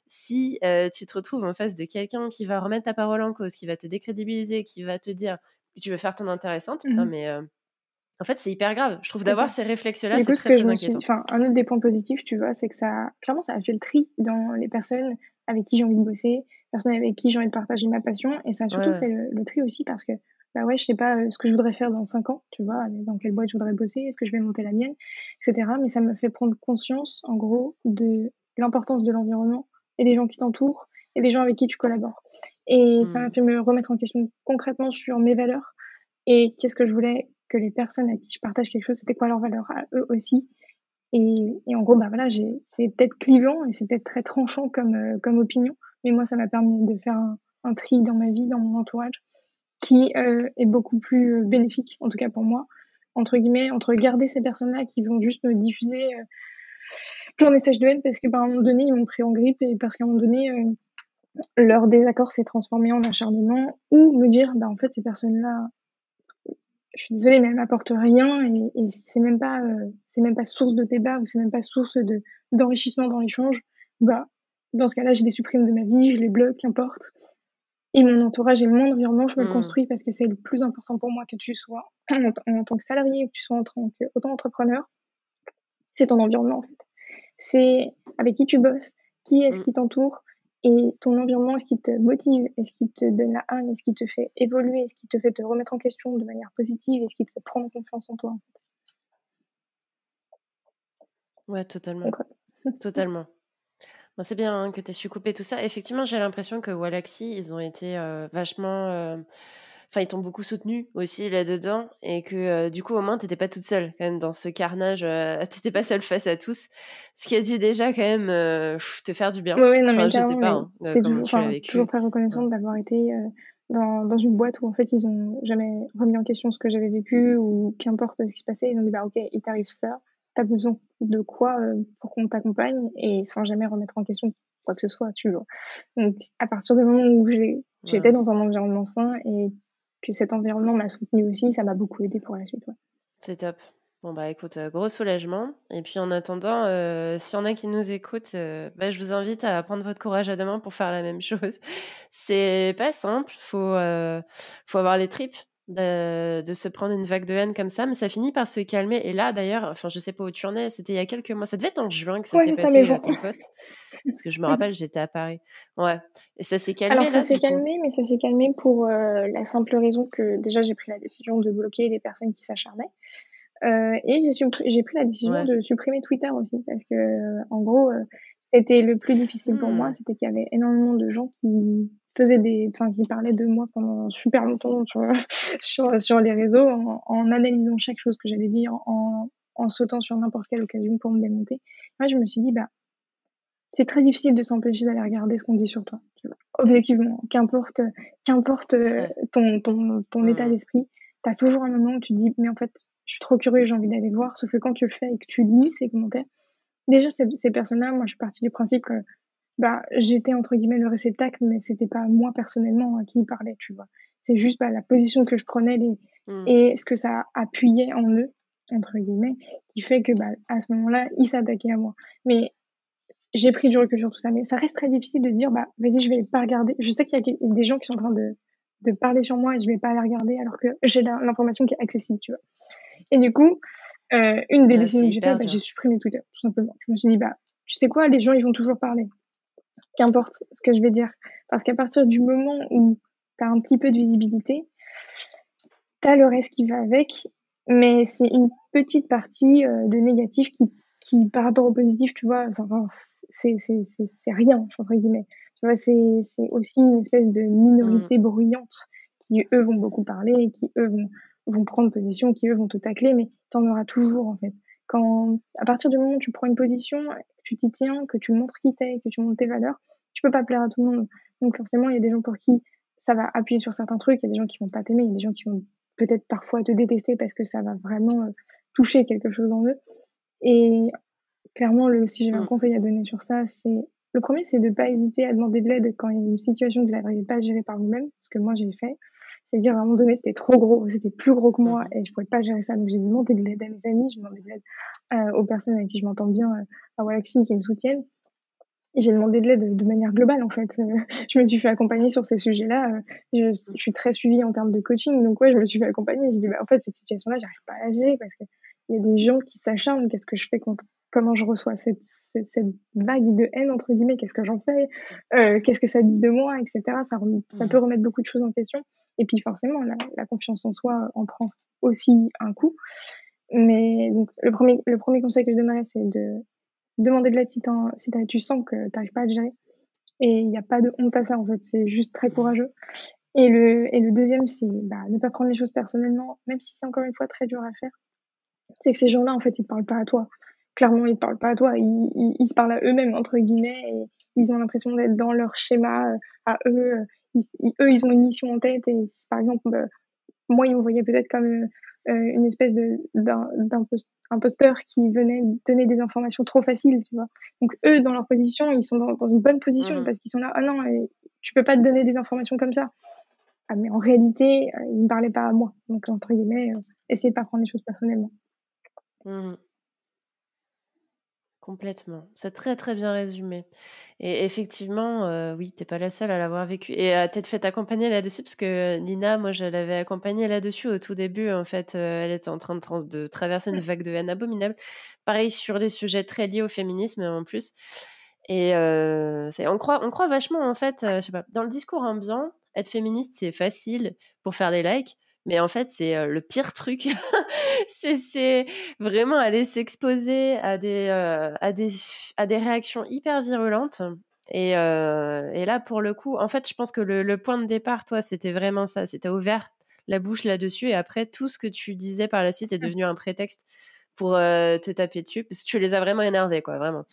Si tu te retrouves en face de quelqu'un qui va remettre ta parole en cause, qui va te décrédibiliser, qui va te dire tu veux faire ton intéressante, putain, mmh mais en fait, c'est hyper grave. Je trouve d'avoir ces réflexes-là, c'est très, très inquiétant. Enfin, un autre des points positifs, tu vois, c'est que ça, clairement, ça a fait le tri dans les personnes avec qui j'ai envie de bosser, les personnes avec qui j'ai envie de partager ma passion, et ça a surtout fait le, tri aussi parce que, bah ouais, je sais pas euh, ce que je voudrais faire dans 5 ans, tu vois, dans quelle boîte je voudrais bosser, est-ce que je vais monter la mienne, etc. Mais ça me fait prendre conscience, en gros, de l'importance de l'environnement et des gens qui t'entourent et des gens avec qui tu collabores. Et ça m'a mmh. fait me remettre en question concrètement sur mes valeurs et qu'est-ce que je voulais que les personnes à qui je partage quelque chose, c'était quoi leur valeur à eux aussi. Et, en gros, bah voilà, c'est peut-être clivant et c'est peut-être très tranchant comme, euh, comme opinion, mais moi, ça m'a permis de faire un, tri dans ma vie, dans mon entourage, qui euh, est beaucoup plus euh, bénéfique, en tout cas pour moi, entre guillemets, entre garder ces personnes-là qui vont juste me diffuser plein de messages de haine parce que par un moment donné, ils m'ont pris en grippe et parce qu'à un moment donné, leur désaccord s'est transformé en acharnement, ou me dire, bah en fait, ces personnes-là, je suis désolée, mais elle m'apporte rien et, et c'est même pas, euh, c'est même pas source de débat ou c'est même pas source de d'enrichissement dans l'échange. Bah, dans ce cas-là, je les supprime de ma vie, je les bloque, qu'importe. Et mon entourage et mon environnement, je me le mmh. construis parce que c'est le plus important pour moi que tu sois en, tant que salarié, que tu sois en tant qu'auto-entrepreneur. C'est ton environnement, en fait. C'est avec qui tu bosses, qui est-ce mmh. qui t'entoure, et ton environnement, est-ce qu'il te motive? Est-ce qu'il te donne la haine Est-ce qu'il te fait évoluer? Est-ce qu'il te fait te remettre en question de manière positive? Est-ce qu'il te fait prendre confiance en toi Ouais, totalement. totalement. c'est bien hein, que tu aies su couper tout ça. Effectivement, j'ai l'impression que Walaxy, ils ont été euh, vachement. Euh, enfin, ils t'ont beaucoup soutenu aussi là-dedans et que euh, du coup, au moins, t'étais pas toute seule quand même dans ce carnage. Euh, t'étais pas seule face à tous, ce qui a dû déjà quand même euh, te faire du bien. Oui, non, mais je sais pas. Hein, c'est toujours, toujours, très reconnaissante d'avoir été dans, dans, une boîte où en fait ils ont jamais remis en question ce que j'avais vécu ou qu'importe ce qui se passait, ils ont dit bah ok, il t'arrive ça, t'as besoin de quoi pour qu'on t'accompagne et sans jamais remettre en question quoi que ce soit, tu vois. Donc à partir du moment où j'étais dans un environnement sain et que cet environnement m'a soutenu aussi, ça m'a beaucoup aidé pour la suite. C'est top. Bon bah écoute, euh, gros soulagement. Et puis en attendant, euh, s'il y en a qui nous écoutent, euh, bah, je vous invite à prendre votre courage à deux mains pour faire la même chose. C'est pas simple, faut faut avoir les tripes de, se prendre une vague de haine comme ça, mais ça finit par se calmer. Et là, d'ailleurs, enfin, je sais pas où tu en es, c'était il y a quelques mois. Ça devait être en juin que ça s'est passé à ton poste. Parce que je me rappelle, j'étais à Paris. Ouais. Et ça s'est calmé. Alors, ça s'est calmé, mais ça s'est calmé pour euh, la simple raison que déjà, j'ai pris la décision de bloquer les personnes qui s'acharnaient. Euh, et j'ai pris la décision de supprimer Twitter aussi. Parce que, en gros, euh, c'était le plus difficile pour moi. Mmh. C'était qu'il y avait énormément de gens qui faisait des, enfin, qui parlait de moi pendant super longtemps sur, sur, sur les réseaux, en, en, analysant chaque chose que j'allais dire, en, en sautant sur n'importe quelle occasion pour me démonter. Moi, je me suis dit, bah, c'est très difficile de s'empêcher d'aller regarder ce qu'on dit sur toi. Tu vois. Objectivement, qu'importe, qu'importe euh, ton, ton, ton état d'esprit, t'as toujours un moment où tu te dis, mais en fait, je suis trop curieux, j'ai envie d'aller voir. Sauf que quand tu le fais et que tu lis ces commentaires, déjà, ces, ces personnes-là, moi, je suis partie du principe que bah, j'étais entre guillemets le réceptacle, mais c'était pas moi personnellement à qui il parlait, tu vois. C'est juste bah, la position que je prenais les, mmh. et ce que ça appuyait en eux, entre guillemets, qui fait que bah, à ce moment-là, ils s'attaquaient à moi. Mais j'ai pris du recul sur tout ça, mais ça reste très difficile de se dire, bah, vas-y, je vais pas regarder. Je sais qu'il y a des gens qui sont en train de, de parler sur moi et je vais pas les regarder alors que j'ai l'information qui est accessible, tu vois. Et du coup, euh, une des décisions que j'ai faites, bah, j'ai supprimé Twitter, tout simplement. Je me suis dit, bah, tu sais quoi, les gens, ils vont toujours parler. Qu'importe ce que je vais dire. Parce qu'à partir du moment où tu as un petit peu de visibilité, tu as le reste qui va avec, mais c'est une petite partie euh, de négatif qui, qui, par rapport au positif, tu vois, c'est rien, entre guillemets. Tu vois, c'est aussi une espèce de minorité mmh. bruyante qui, eux, vont beaucoup parler, qui, eux, vont, vont prendre position, qui, eux, vont te tacler, mais tu en auras toujours, en fait. Quand, à partir du moment où tu prends une position, que tu t'y tiens, que tu montres qui t'es, que tu montres tes valeurs, tu peux pas plaire à tout le monde. Donc, forcément, il y a des gens pour qui ça va appuyer sur certains trucs, il y a des gens qui vont pas t'aimer, il y a des gens qui vont peut-être parfois te détester parce que ça va vraiment euh, toucher quelque chose en eux. Et clairement, le, si j'ai un mmh. conseil à donner sur ça, c'est le premier, c'est de ne pas hésiter à demander de l'aide quand il y a une situation que vous n'arrivez pas à gérer par vous-même, ce que moi j'ai fait. C'est-à-dire, à un moment donné, c'était trop gros, c'était plus gros que moi mmh. et je pouvais pas gérer ça. Donc, j'ai demandé de l'aide à mes amis, j'ai demandé de l'aide euh, aux personnes avec qui je m'entends bien euh, à Walaxy qui me soutiennent. Et j'ai demandé de l'aide de manière globale, en fait. je me suis fait accompagner sur ces sujets-là. Je, je, suis très suivie en termes de coaching. Donc, ouais, je me suis fait accompagner. J'ai dit, bah, en fait, cette situation-là, j'arrive pas à la gérer parce qu'il y a des gens qui s'acharnent. Qu'est-ce que je fais contre comment je reçois cette, cette, vague de haine, entre guillemets, qu'est-ce que j'en fais, euh, qu'est-ce que ça dit de moi, etc. Ça, ça mmh. peut remettre beaucoup de choses en question. Et puis forcément, la, confiance en soi en prend aussi un coup. Mais donc, le premier, le premier conseil que je donnerais, c'est de demander de l'aide si, tu sens que tu n'arrives pas à le gérer. Et il n'y a pas de honte à ça, en fait, c'est juste très courageux. Et le, et le deuxième, c'est bah, ne pas prendre les choses personnellement, même si c'est encore une fois très dur à faire. C'est que ces gens-là, en fait, ils ne parlent pas à toi clairement, ils ne parlent pas à toi, ils, ils, se parlent à eux-mêmes, entre guillemets, et ils ont l'impression d'être dans leur schéma euh, à eux. Ils, eux, ils ont une mission en tête, et par exemple, euh, moi, ils me voyaient peut-être comme euh, une espèce d'imposteur qui venait donner des informations trop faciles, tu vois. Donc, eux, dans leur position, ils sont dans, dans une bonne position mmh. parce qu'ils sont là, ah non, tu peux pas te donner des informations comme ça. Ah, mais en réalité, ils ne parlaient pas à moi. Donc, entre guillemets, essayez de pas prendre les choses personnellement. Mmh. Complètement. C'est très, très bien résumé. Et effectivement, euh, oui, t'es pas la seule à l'avoir vécu et à t'être fait accompagner là-dessus? Parce que Nina, moi, je l'avais accompagnée là-dessus au tout début. En fait, euh, elle était en train de, de traverser une vague de haine abominable. Pareil sur des sujets très liés au féminisme en plus. Et euh, on croit, on croit vachement en fait, je sais pas, dans le discours ambiant, être féministe, c'est facile pour faire des likes. Mais en fait, c'est le pire truc. c'est vraiment aller s'exposer à, des à, des, à des réactions hyper virulentes. Et, et, là, pour le coup, en fait, je pense que le, point de départ, toi, c'était vraiment ça. C'était ouvert la bouche là-dessus. Et après, tout ce que tu disais par la suite est mmh. devenu un prétexte pour te taper dessus parce que tu les as vraiment énervés quoi vraiment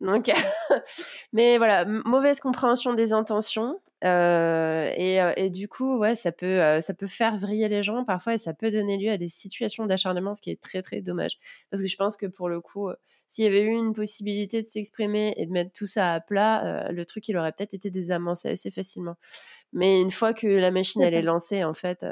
donc mais voilà mauvaise compréhension des intentions euh, et, euh, et, du coup, ouais, ça peut, euh, ça peut faire vriller les gens parfois et ça peut donner lieu à des situations d'acharnement, ce qui est très très dommage. Parce que je pense que pour le coup, s'il y avait eu une possibilité de s'exprimer et de mettre tout ça à plat, le truc il aurait peut-être été désamorcé assez facilement. Mais une fois que la machine elle est lancée, en fait,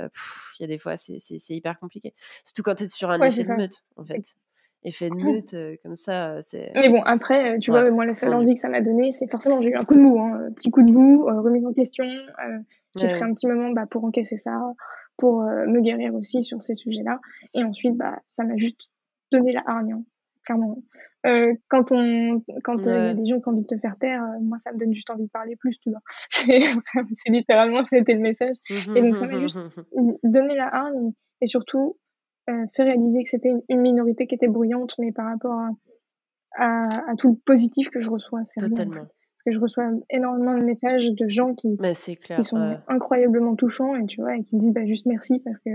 il y a des fois c'est hyper compliqué. Surtout quand tu es sur un effet de meute, en fait effet de meute comme ça. c'est Mais bon, après, tu vois, moi, la seule envie que ça m'a donné, c'est forcément, j'ai eu un coup de mou, hein, petit coup de mou, remise en question. j'ai pris un petit moment bah, pour encaisser ça, pour me guérir aussi sur ces sujets-là. Et ensuite, bah, ça m'a juste donné la hargne, hein, clairement. Euh, quand on, quand il y a des gens qui ont envie de te faire taire, moi ça me donne juste envie de parler plus, tu vois. c'est littéralement c'était le message. Et donc ça m'a juste donné la hargne et surtout euh, fait réaliser que c'était une minorité qui était bruyante, mais par rapport à, à, tout le positif que je reçois. Totalement. parce que je reçois énormément de messages de gens qui, qui sont incroyablement touchants et tu vois, et qui me disent bah, juste merci parce que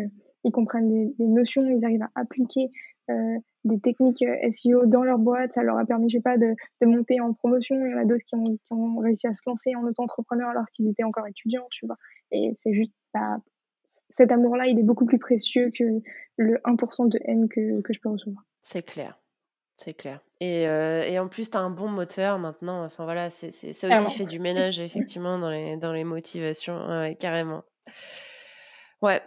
ils comprennent des, des notions, ils arrivent à appliquer euh, des techniques euh, SEO dans leur boîte, ça leur a permis, je sais pas, de, de monter en promotion. Il y en a d'autres qui ont, qui ont réussi à se lancer en auto-entrepreneur alors qu'ils étaient encore étudiants, tu vois. Et c'est juste, bah, cet amour-là, il est beaucoup plus précieux que le 1% de haine que, que je peux recevoir. C'est clair. C'est clair. Et, euh, et, en plus, tu as un bon moteur maintenant. Enfin voilà, c'est, ça aussi fait du ménage, effectivement, dans les, dans les motivations. Ouais, carrément. Ouais.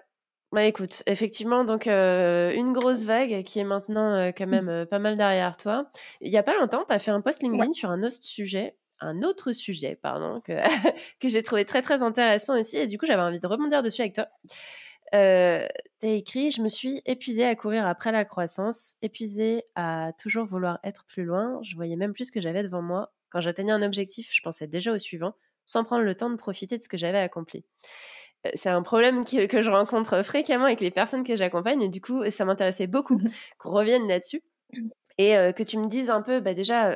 Bah écoute, effectivement, donc une grosse vague qui est maintenant quand Mmh. même pas mal derrière toi. Il y a pas longtemps, tu as fait un post LinkedIn sur un autre sujet, un autre sujet, pardon, que, que j'ai trouvé très très intéressant aussi. Et du coup, j'avais envie de rebondir dessus avec toi. Euh, tu as écrit Je me suis épuisée à courir après la croissance, épuisée à toujours vouloir être plus loin. Je voyais même plus ce que j'avais devant moi. Quand j'atteignais un objectif, je pensais déjà au suivant, sans prendre le temps de profiter de ce que j'avais accompli c'est un problème que je rencontre fréquemment avec les personnes que j'accompagne et du coup, ça m'intéressait beaucoup mmh qu'on revienne là-dessus et que tu me dises un peu, bah déjà,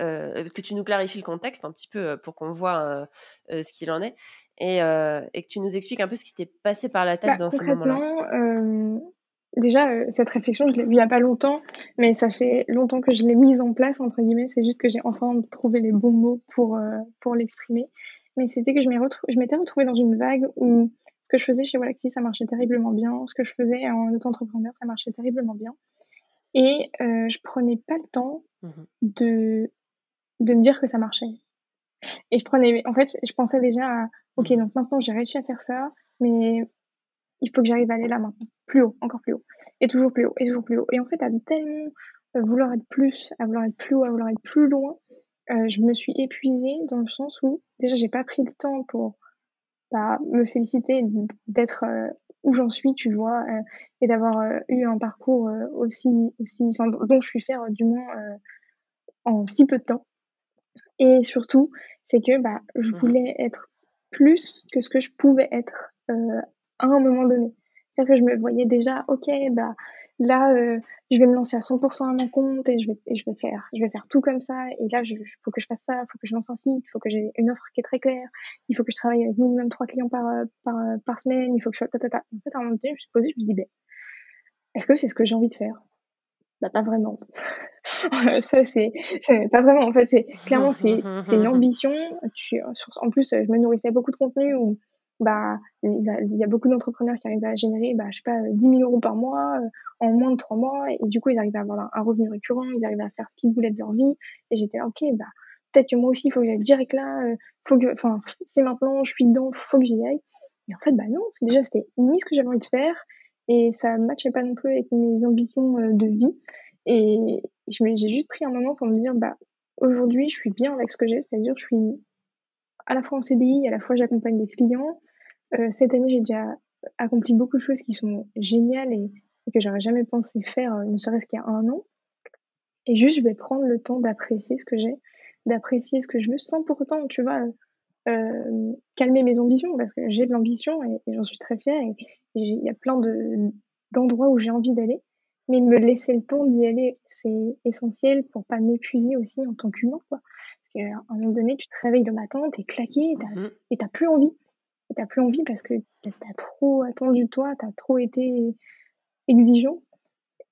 que tu nous clarifies le contexte un petit peu pour qu'on voit ce qu'il en est et, et, que tu nous expliques un peu ce qui t'est passé par la tête bah, dans ces moments-là. déjà, cette réflexion, je l'ai il n'y a pas longtemps, mais ça fait longtemps que je l'ai mise en place, entre guillemets. C'est juste que j'ai enfin trouvé les bons mots pour, pour l'exprimer. Mais c'était que je m'étais retrouvée dans une vague où ce que je faisais chez Walaxy, ça marchait terriblement bien. Ce que je faisais en auto-entrepreneur, ça marchait terriblement bien. Et euh, je prenais pas le temps mmh de, de me dire que ça marchait. Et je prenais, en fait, je pensais déjà à, ok, mmh donc maintenant j'ai réussi à faire ça, mais il faut que j'arrive à aller là maintenant, plus haut, encore plus haut, et toujours plus haut, et toujours plus haut. Et en fait, à tellement vouloir être plus, à vouloir être plus haut, à vouloir être plus loin, euh, je me suis épuisée dans le sens où déjà j'ai pas pris le temps pour bah, me féliciter d'être euh, où j'en suis, tu vois, euh, et d'avoir euh, eu un parcours aussi, aussi, enfin, dont je suis fière du moins en si peu de temps. Et surtout, c'est que bah, je voulais être plus que ce que je pouvais être à un moment donné. C'est-à-dire que je me voyais déjà, ok, bah là, euh, je vais me lancer à 100% à mon compte et je vais, et je vais faire, je vais faire tout comme ça. Et là, il faut que je fasse ça, il faut que je lance un site, il faut que j'ai une offre qui est très claire, il faut que je travaille avec minimum trois clients par, euh, par, euh, par semaine, il faut que je ta, ta. En fait, à un moment donné, je me suis posée, je me suis dit, ben, est-ce que c'est ce que j'ai envie de faire? Bah, pas vraiment. ça, c'est, pas vraiment. En fait, c'est, clairement, c'est, c'est une ambition. Tu, en plus, je me nourrissais beaucoup de contenu où, bah, il y a beaucoup d'entrepreneurs qui arrivent à générer, bah, je sais pas, 10 000 euros par mois euh, en moins de trois mois. Et, du coup, ils arrivent à avoir un, revenu récurrent, ils arrivent à faire ce qu'ils voulaient de leur vie. Et j'étais là, ok, bah, peut-être que moi aussi, il faut que j'aille direct là. Euh, faut que, enfin, si maintenant je suis dedans, faut que j'y aille. Et en fait, bah non, déjà, c'était ni ce que j'avais envie de faire et ça matchait pas non plus avec mes ambitions euh, de vie. Et j'ai juste pris un moment pour me dire, bah, aujourd'hui, je suis bien avec ce que j'ai, c'est-à-dire, je suis à la fois en CDI, à la fois j'accompagne des clients, euh, cette année, j'ai déjà accompli beaucoup de choses qui sont géniales et, que j'aurais jamais pensé faire, euh, ne serait-ce qu'il y a un an. Et juste, je vais prendre le temps d'apprécier ce que j'ai, d'apprécier ce que je veux, sans pour autant, tu vois, euh, calmer mes ambitions, parce que j'ai de l'ambition et, j'en suis très fière. Et il y a plein de d'endroits où j'ai envie d'aller, mais me laisser le temps d'y aller, c'est essentiel pour pas m'épuiser aussi en tant qu'humain, quoi. Qu'à un moment donné, tu te réveilles le matin, t'es claqué mmh et t'as plus envie et t'as plus envie parce que t'as trop attendu de toi, t'as trop été exigeant.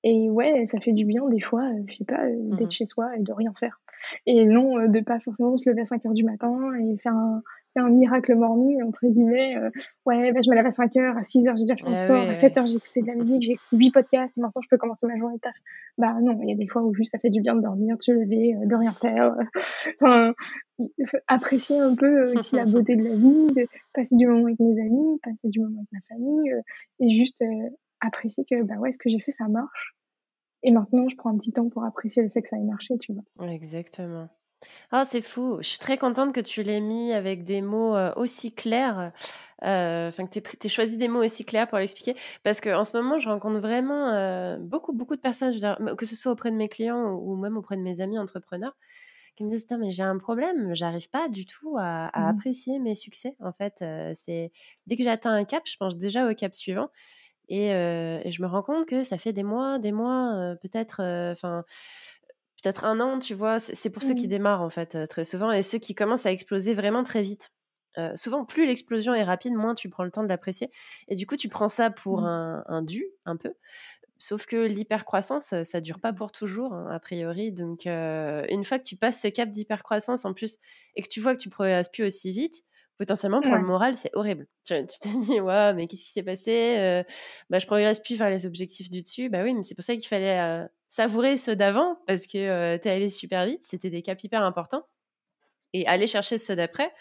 Et ouais, ça fait du bien des fois, euh, je sais pas, euh, d'être mmh chez soi et de rien faire. Et non, euh, de pas forcément se lever à 5 heures du matin et faire un, c'est un miracle morning, entre guillemets. ouais, bah, je me lève à 5 heures, à 6 heures, j'ai déjà fait mon ah sport, à 7 heures, j'ai écouté de la musique, j'ai écouté 8 podcasts et maintenant je peux commencer ma journée taf. Bah non, il y a des fois où juste ça fait du bien de dormir, de se lever, de rien faire. enfin, apprécier un peu aussi la beauté de la vie, de passer du moment avec mes amis, passer du moment avec ma famille et juste apprécier que bah ouais, ce que j'ai fait, ça marche. Et maintenant, je prends un petit temps pour apprécier le fait que ça ait marché, tu vois. Exactement. Ah, c'est fou. Je suis très contente que tu l'aies mis avec des mots aussi clairs. Enfin, que tu aies, choisi des mots aussi clairs pour l'expliquer. Parce qu'en ce moment, je rencontre vraiment beaucoup, beaucoup de personnes, que ce soit auprès de mes clients ou même auprès de mes amis entrepreneurs, qui me disent mais j'ai un problème, j'arrive pas du tout à, mmh apprécier mes succès. En fait, c'est dès que j'atteins un cap, je pense déjà au cap suivant. Et, je me rends compte que ça fait des mois, des mois, peut-être, enfin, peut-être un an, tu vois. C'est pour ceux qui mmh. démarrent en fait très souvent et ceux qui commencent à exploser vraiment très vite. souvent, plus l'explosion est rapide, moins tu prends le temps de l'apprécier. Et du coup, tu prends ça pour mmh. un, un, dû, un peu. Sauf que l'hypercroissance, ça dure pas pour toujours, hein, a priori. Donc, une fois que tu passes ce cap d'hypercroissance en plus et que tu vois que tu progresses plus aussi vite, potentiellement pour le moral, c'est horrible. Tu, te dis, ouais, mais qu'est-ce qui s'est passé bah, Je progresse plus vers les objectifs du dessus. Bah oui, mais c'est pour ça qu'il fallait savourer ceux d'avant parce que tu es allé super vite. C'était des caps hyper importants. Et aller chercher ceux d'après,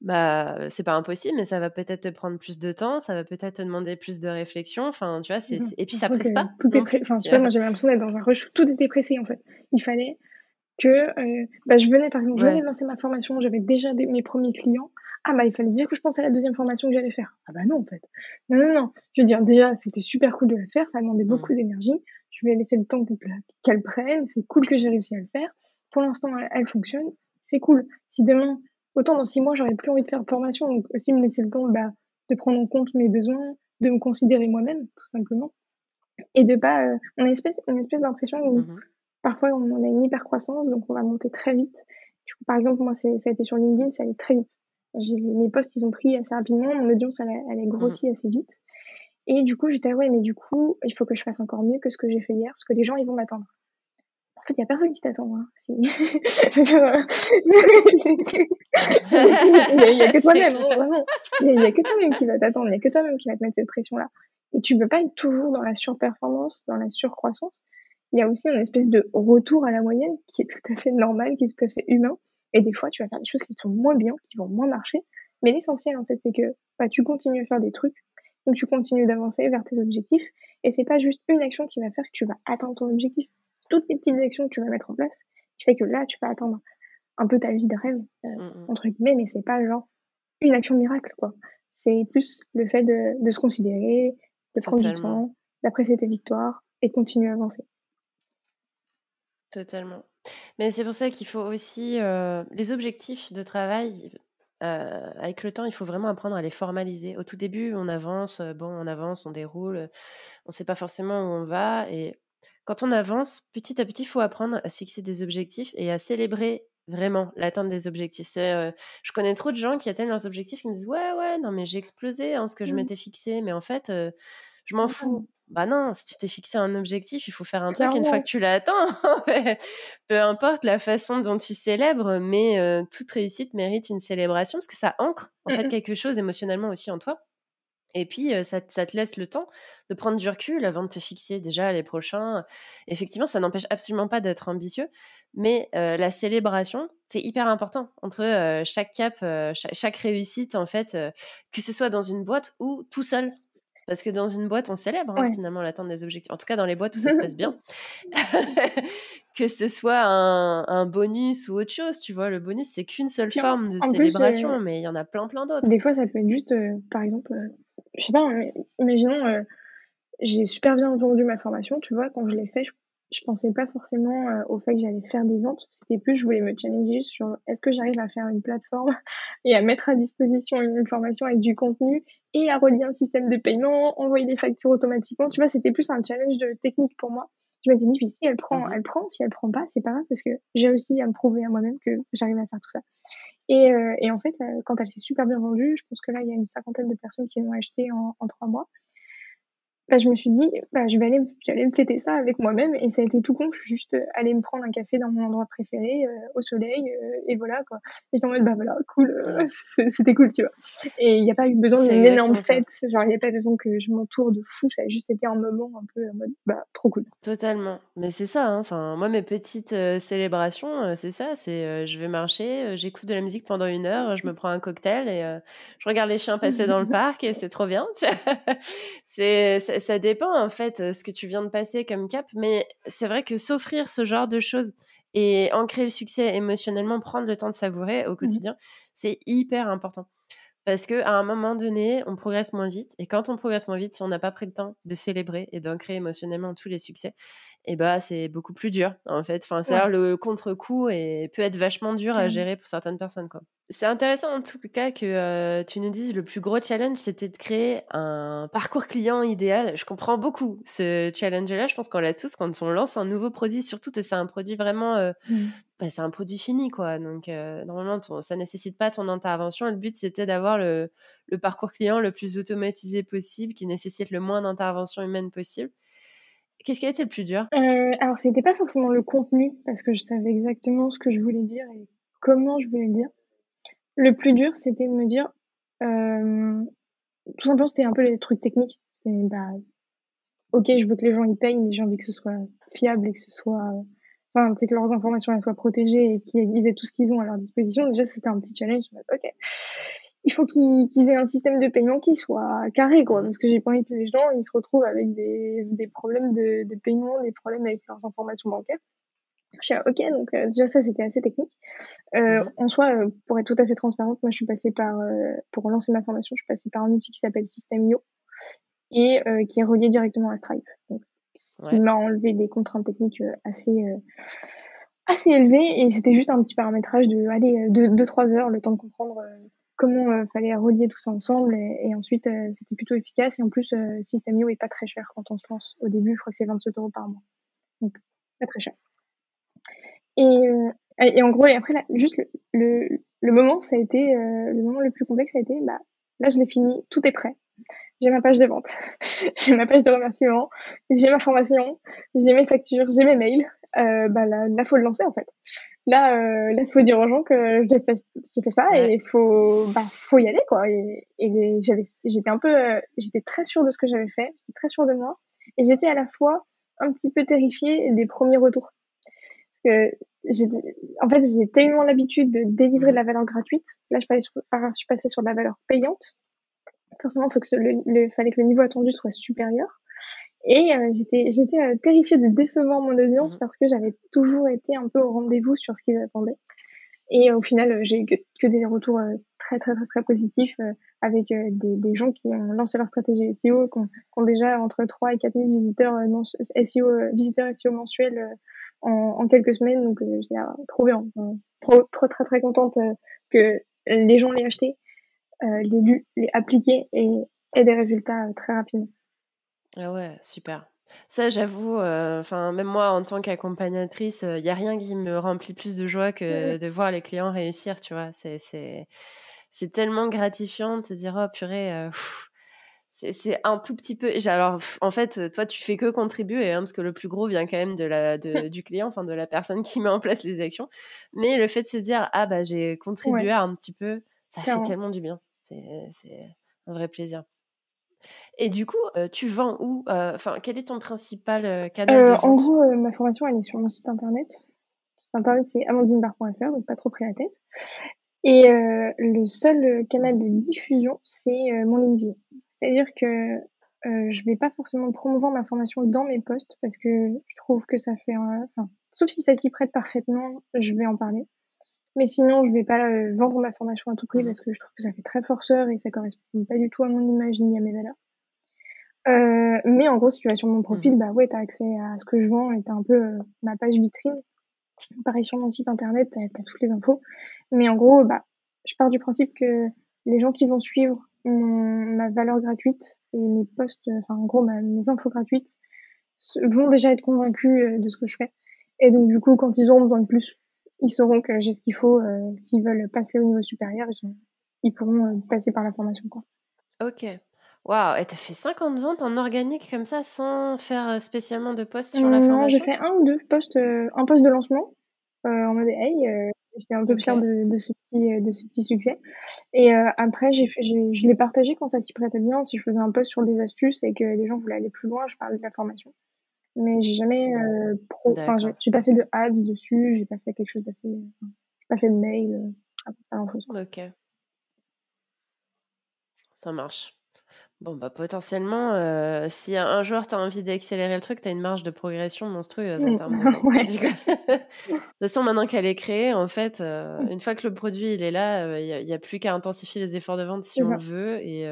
bah, c'est pas impossible, mais ça va peut-être te prendre plus de temps, ça va peut-être te demander plus de réflexion. Enfin, tu vois, c'est, et puis ça presse pas. Tout est Enfin, tu vois, moi j'avais l'impression d'être dans un rush. Tout était pressé en fait. Il fallait que, euh, bah, je venais par exemple, je venais lancer ma formation, j'avais déjà mes premiers clients. Ah bah il fallait dire que je pensais à la deuxième formation que j'allais faire. Ah bah non en fait. Non non non. Je veux dire déjà c'était super cool de le faire, ça demandait mmh. beaucoup d'énergie. Je lui ai laissé le temps qu'elle prenne. C'est cool que j'ai réussi à le faire. Pour l'instant elle fonctionne. C'est cool. Si demain Autant dans six mois, j'aurais plus envie de faire formation, donc aussi me laisser le temps bah, de prendre en compte mes besoins, de me considérer moi-même, tout simplement. Et de pas. Euh, on a une espèce, une espèce d'impression où mmh parfois on a une hyper croissance, donc on va monter très vite. par exemple, moi, ça a été sur LinkedIn, ça allait très vite. Mes posts, ils ont pris assez rapidement, mon audience, elle a, elle a grossi mmh. assez vite. Et du coup, j'étais, ouais, mais du coup, il faut que je fasse encore mieux que ce que j'ai fait hier, parce que les gens, ils vont m'attendre en fait, il n'y a personne qui t'attend. Hein. il n'y a, que toi-même, hein, vraiment. Il n'y a, que toi-même qui va t'attendre, il n'y a que toi-même qui va te mettre cette pression-là. Et tu ne peux pas être toujours dans la surperformance, dans la surcroissance. Il y a aussi une espèce de retour à la moyenne qui est tout à fait normal, qui est tout à fait humain. Et des fois, tu vas faire des choses qui sont moins bien, qui vont moins marcher. Mais l'essentiel, en fait, c'est que bah, tu continues à faire des trucs, donc tu continues d'avancer vers tes objectifs. Et c'est pas juste une action qui va faire que tu vas atteindre ton objectif toutes les petites actions que tu vas mettre en place, qui fait que là, tu vas atteindre un peu ta vie de rêve, euh, mmh, entre guillemets, mais c'est pas genre une action miracle, quoi. C'est plus le fait de, de se considérer, de prendre du temps, d'apprécier tes victoires et de continuer à avancer. Totalement. Mais c'est pour ça qu'il faut aussi euh, les objectifs de travail. Euh, avec le temps, il faut vraiment apprendre à les formaliser. Au tout début, on avance, bon, on avance, on déroule, on ne sait pas forcément où on va, et quand on avance, petit à petit, il faut apprendre à se fixer des objectifs et à célébrer vraiment l'atteinte des objectifs. je connais trop de gens qui atteignent leurs objectifs qui me disent ouais ouais non mais j'ai explosé en ce que je mmh. m'étais fixé, mais en fait je m'en fous. Bah non, si tu t'es fixé un objectif, il faut faire un truc une fois que tu l'as atteint. Peu importe la façon dont tu célèbres, mais toute réussite mérite une célébration parce que ça ancre en fait mmh quelque chose émotionnellement aussi en toi. Et puis, ça, te laisse le temps de prendre du recul avant de te fixer déjà les prochains. Effectivement, ça n'empêche absolument pas d'être ambitieux, mais la célébration, c'est hyper important entre chaque cap, chaque, réussite, en fait, que ce soit dans une boîte ou tout seul. Parce que dans une boîte, on célèbre hein, finalement l'atteinte des objectifs. En tout cas, dans les boîtes où ça se passe bien. que ce soit un, bonus ou autre chose, tu vois. Le bonus, c'est qu'une seule forme de célébration, mais il y en a plein, plein d'autres. Des fois, ça peut être juste, par exemple, je sais pas, imaginons, euh, j'ai super bien vendu ma formation, tu vois, quand je l'ai fait, je, je, pensais pas forcément euh, au fait que j'allais faire des ventes, c'était plus, je voulais me challenger sur est-ce que j'arrive à faire une plateforme et à mettre à disposition une formation avec du contenu et à relier un système de paiement, envoyer des factures automatiquement, tu vois, c'était plus un challenge de technique pour moi. Je m'étais dit, si elle prend, mmh elle prend, si elle prend pas, c'est pas grave parce que j'ai réussi à me prouver à moi-même que j'arrive à faire tout ça. Et, euh, et, en fait, euh, quand elle s'est super bien vendue, je pense que là, il y a une cinquantaine de personnes qui l'ont acheté en, en trois mois. Bah, je me suis dit, bah, je vais aller, j'allais me fêter ça avec moi-même. Et ça a été tout con. Je suis juste euh, allée me prendre un café dans mon endroit préféré, euh, au soleil, euh, et voilà, quoi. Et j'étais en mode, bah voilà, cool, c'était cool, tu vois. Et il n'y a pas eu besoin d'une énorme fête. Genre, il n'y a pas besoin que je m'entoure de fou. Ça a juste été un moment un peu en mode, bah, trop cool. Totalement. Mais c'est ça, hein. enfin, moi, mes petites célébrations, c'est ça. C'est, je vais marcher, j'écoute de la musique pendant une heure, je me prends un cocktail et je regarde les chiens passer dans le parc et c'est trop bien. c'est ça dépend en fait ce que tu viens de passer comme cap, mais c'est vrai que s'offrir ce genre de choses et ancrer le succès émotionnellement, prendre le temps de savourer au mmh quotidien, c'est hyper important. Parce qu'à un moment donné, on progresse moins vite. Et quand on progresse moins vite, si on n'a pas pris le temps de célébrer et d'ancrer émotionnellement tous les succès, et eh bah, c'est beaucoup plus dur, en fait. Enfin, le contre-coup et peut être vachement dur à gérer pour certaines personnes, quoi. C'est intéressant, en tout cas, que euh, tu nous dises le plus gros challenge, c'était de créer un parcours client idéal. Je comprends beaucoup ce challenge-là. Je pense qu'on l'a tous quand on lance un nouveau produit, surtout, et c'est un produit vraiment euh, mmh. Bah, c'est un produit fini, quoi. Donc, normalement, ça ça nécessite pas ton intervention. le but, c'était d'avoir le, parcours client le plus automatisé possible, qui nécessite le moins d'intervention humaine possible. Qu'est-ce qui a été le plus dur? Euh, Alors, c'était pas forcément le contenu, parce que je savais exactement ce que je voulais dire et comment je voulais le dire. Le plus dur, c'était de me dire, tout simplement, c'était un peu les trucs techniques. C'était, bah, ok, je veux que les gens y payent, mais j'ai envie que ce soit fiable et que ce soit enfin, c'est que leurs informations soient protégées et qu'ils aient tout ce qu'ils ont à leur disposition. Déjà, c'était un petit challenge. Ok. il faut qu'ils aient un système de paiement qui soit carré, quoi, parce que j'ai pas envie que les gens ils se retrouvent avec des, problèmes de paiement, des problèmes avec leurs informations bancaires. Je suis ok, donc euh, déjà ça c'était assez technique. Euh, En soi, euh, pour être tout à fait transparente, moi je suis passée par, pour lancer ma formation, je suis passée par un outil qui s'appelle System.io et qui est relié directement à Stripe. Donc, ce qui m'a enlevé des contraintes techniques assez assez élevées et c'était juste un petit paramétrage de aller de 2-3 heures, le temps de comprendre comment euh, fallait relier tout ça ensemble et, ensuite c'était plutôt efficace. Et en plus System.io est pas très cher quand on se lance. Au début je crois que c'est 27 euros par mois. Donc pas très cher et, et en gros et après là, juste le, le, moment ça a été le moment le plus complexe ça a été bah là je l'ai fini tout est prêt. J'ai ma page de vente. J'ai ma page de remerciement j'ai ma formation. J'ai mes factures. J'ai mes mails. Bah là, là faut le lancer en fait. Là, euh, là, faut dire aux gens que j'ai fait, fait ça et il faut, bah, faut y aller, quoi. Et, et j'avais, j'étais un peu, euh, j'étais très sûre de ce que j'avais fait, j'étais très sûre de moi, et j'étais à la fois un petit peu terrifiée des premiers retours. Que en fait, j'ai tellement l'habitude de délivrer de la valeur gratuite. Là, je, passais sur, je suis passée sur de la valeur payante. Forcément, il faut que le, le, fallait que le niveau attendu soit supérieur. Et euh, j'étais j'étais euh, terrifiée de décevoir mon audience parce que j'avais toujours été un peu au rendez-vous sur ce qu'ils attendaient. Et au final, euh, j'ai eu que, des retours très très très très positifs avec des, des gens qui ont lancé leur stratégie SEO, qui ont, déjà entre 3 et 4 000 visiteurs SEO visiteurs SEO mensuels en, en, quelques semaines. Donc j'étais trop bien, trop trop très très contente que les gens l'aient acheté, l'aient lu, l'aient appliqué et aient des résultats très rapidement. Ah ouais, super. Ça, j'avoue, euh, enfin, même moi, en tant qu'accompagnatrice, il n'y a rien qui me remplit plus de joie que de voir les clients réussir, tu vois. C'est, tellement gratifiant de te dire, oh purée, euh, c'est un tout petit peu. Alors, en fait, toi, tu fais que contribuer, hein, parce que le plus gros vient quand même de la, de, du client, enfin, de la personne qui met en place les actions. Mais le fait de se dire, ah bah, j'ai contribué un petit peu, ça fait tellement du bien. C'est, un vrai plaisir. Et du coup, tu vends où Enfin, quel est ton principal canal de vente En gros, ma formation, elle est sur mon site internet. Le site internet, c'est amandinebar.fr, donc pas trop pris la tête. Et le seul canal de diffusion, c'est mon LinkedIn. C'est-à-dire que je vais pas forcément promouvoir ma formation dans mes posts parce que je trouve que ça fait... Enfin, sauf si ça s'y prête parfaitement, je vais en parler. Mais sinon, je vais pas euh, vendre ma formation à tout prix mmh parce que je trouve que ça fait très forceur et ça correspond pas du tout à mon image ni à mes valeurs. Euh, mais en gros, si tu vas sur mon profil, mmh bah ouais, t'as accès à ce que je vends et t'as un peu euh, ma page vitrine. Pareil sur mon site internet, t'as as toutes les infos. Mais en gros, bah, je pars du principe que les gens qui vont suivre ma valeur gratuite et mes posts, enfin en gros mes infos gratuites, vont déjà être convaincus de ce que je fais. Et donc du coup, quand ils auront besoin de plus, ils sauront que j'ai ce qu'il faut. Euh, s'ils veulent passer au niveau supérieur, ils, ils pourront euh, passer par la formation. Quoi. Ok. Waouh, et t'as fait 50 ventes en organique comme ça sans faire euh, spécialement de posts sur la formation? Non, j'ai fait un ou deux posts, un post de lancement en mode hey, j'étais un peu fière de, de, ce petit, de ce petit succès. Et après, j'ai fait, je l'ai partagé quand ça s'y prêtait bien. Si je faisais un post sur des astuces et que les gens voulaient aller plus loin, je parlais de la formation. Mais j'ai jamais euh, pro enfin j'ai pas fait de ads dessus j'ai pas fait quelque chose d'assez j'ai pas fait de mail euh, ok. Ça marche Bon, bah, potentiellement, euh, si un jour tu as envie d'accélérer le truc, tu as une marge de progression monstrueuse en termes de de toute façon, maintenant qu'elle est créée, en fait, mmh. une fois que le produit il est là, il n'y a, plus qu'à intensifier les efforts de vente si on le veut. Et,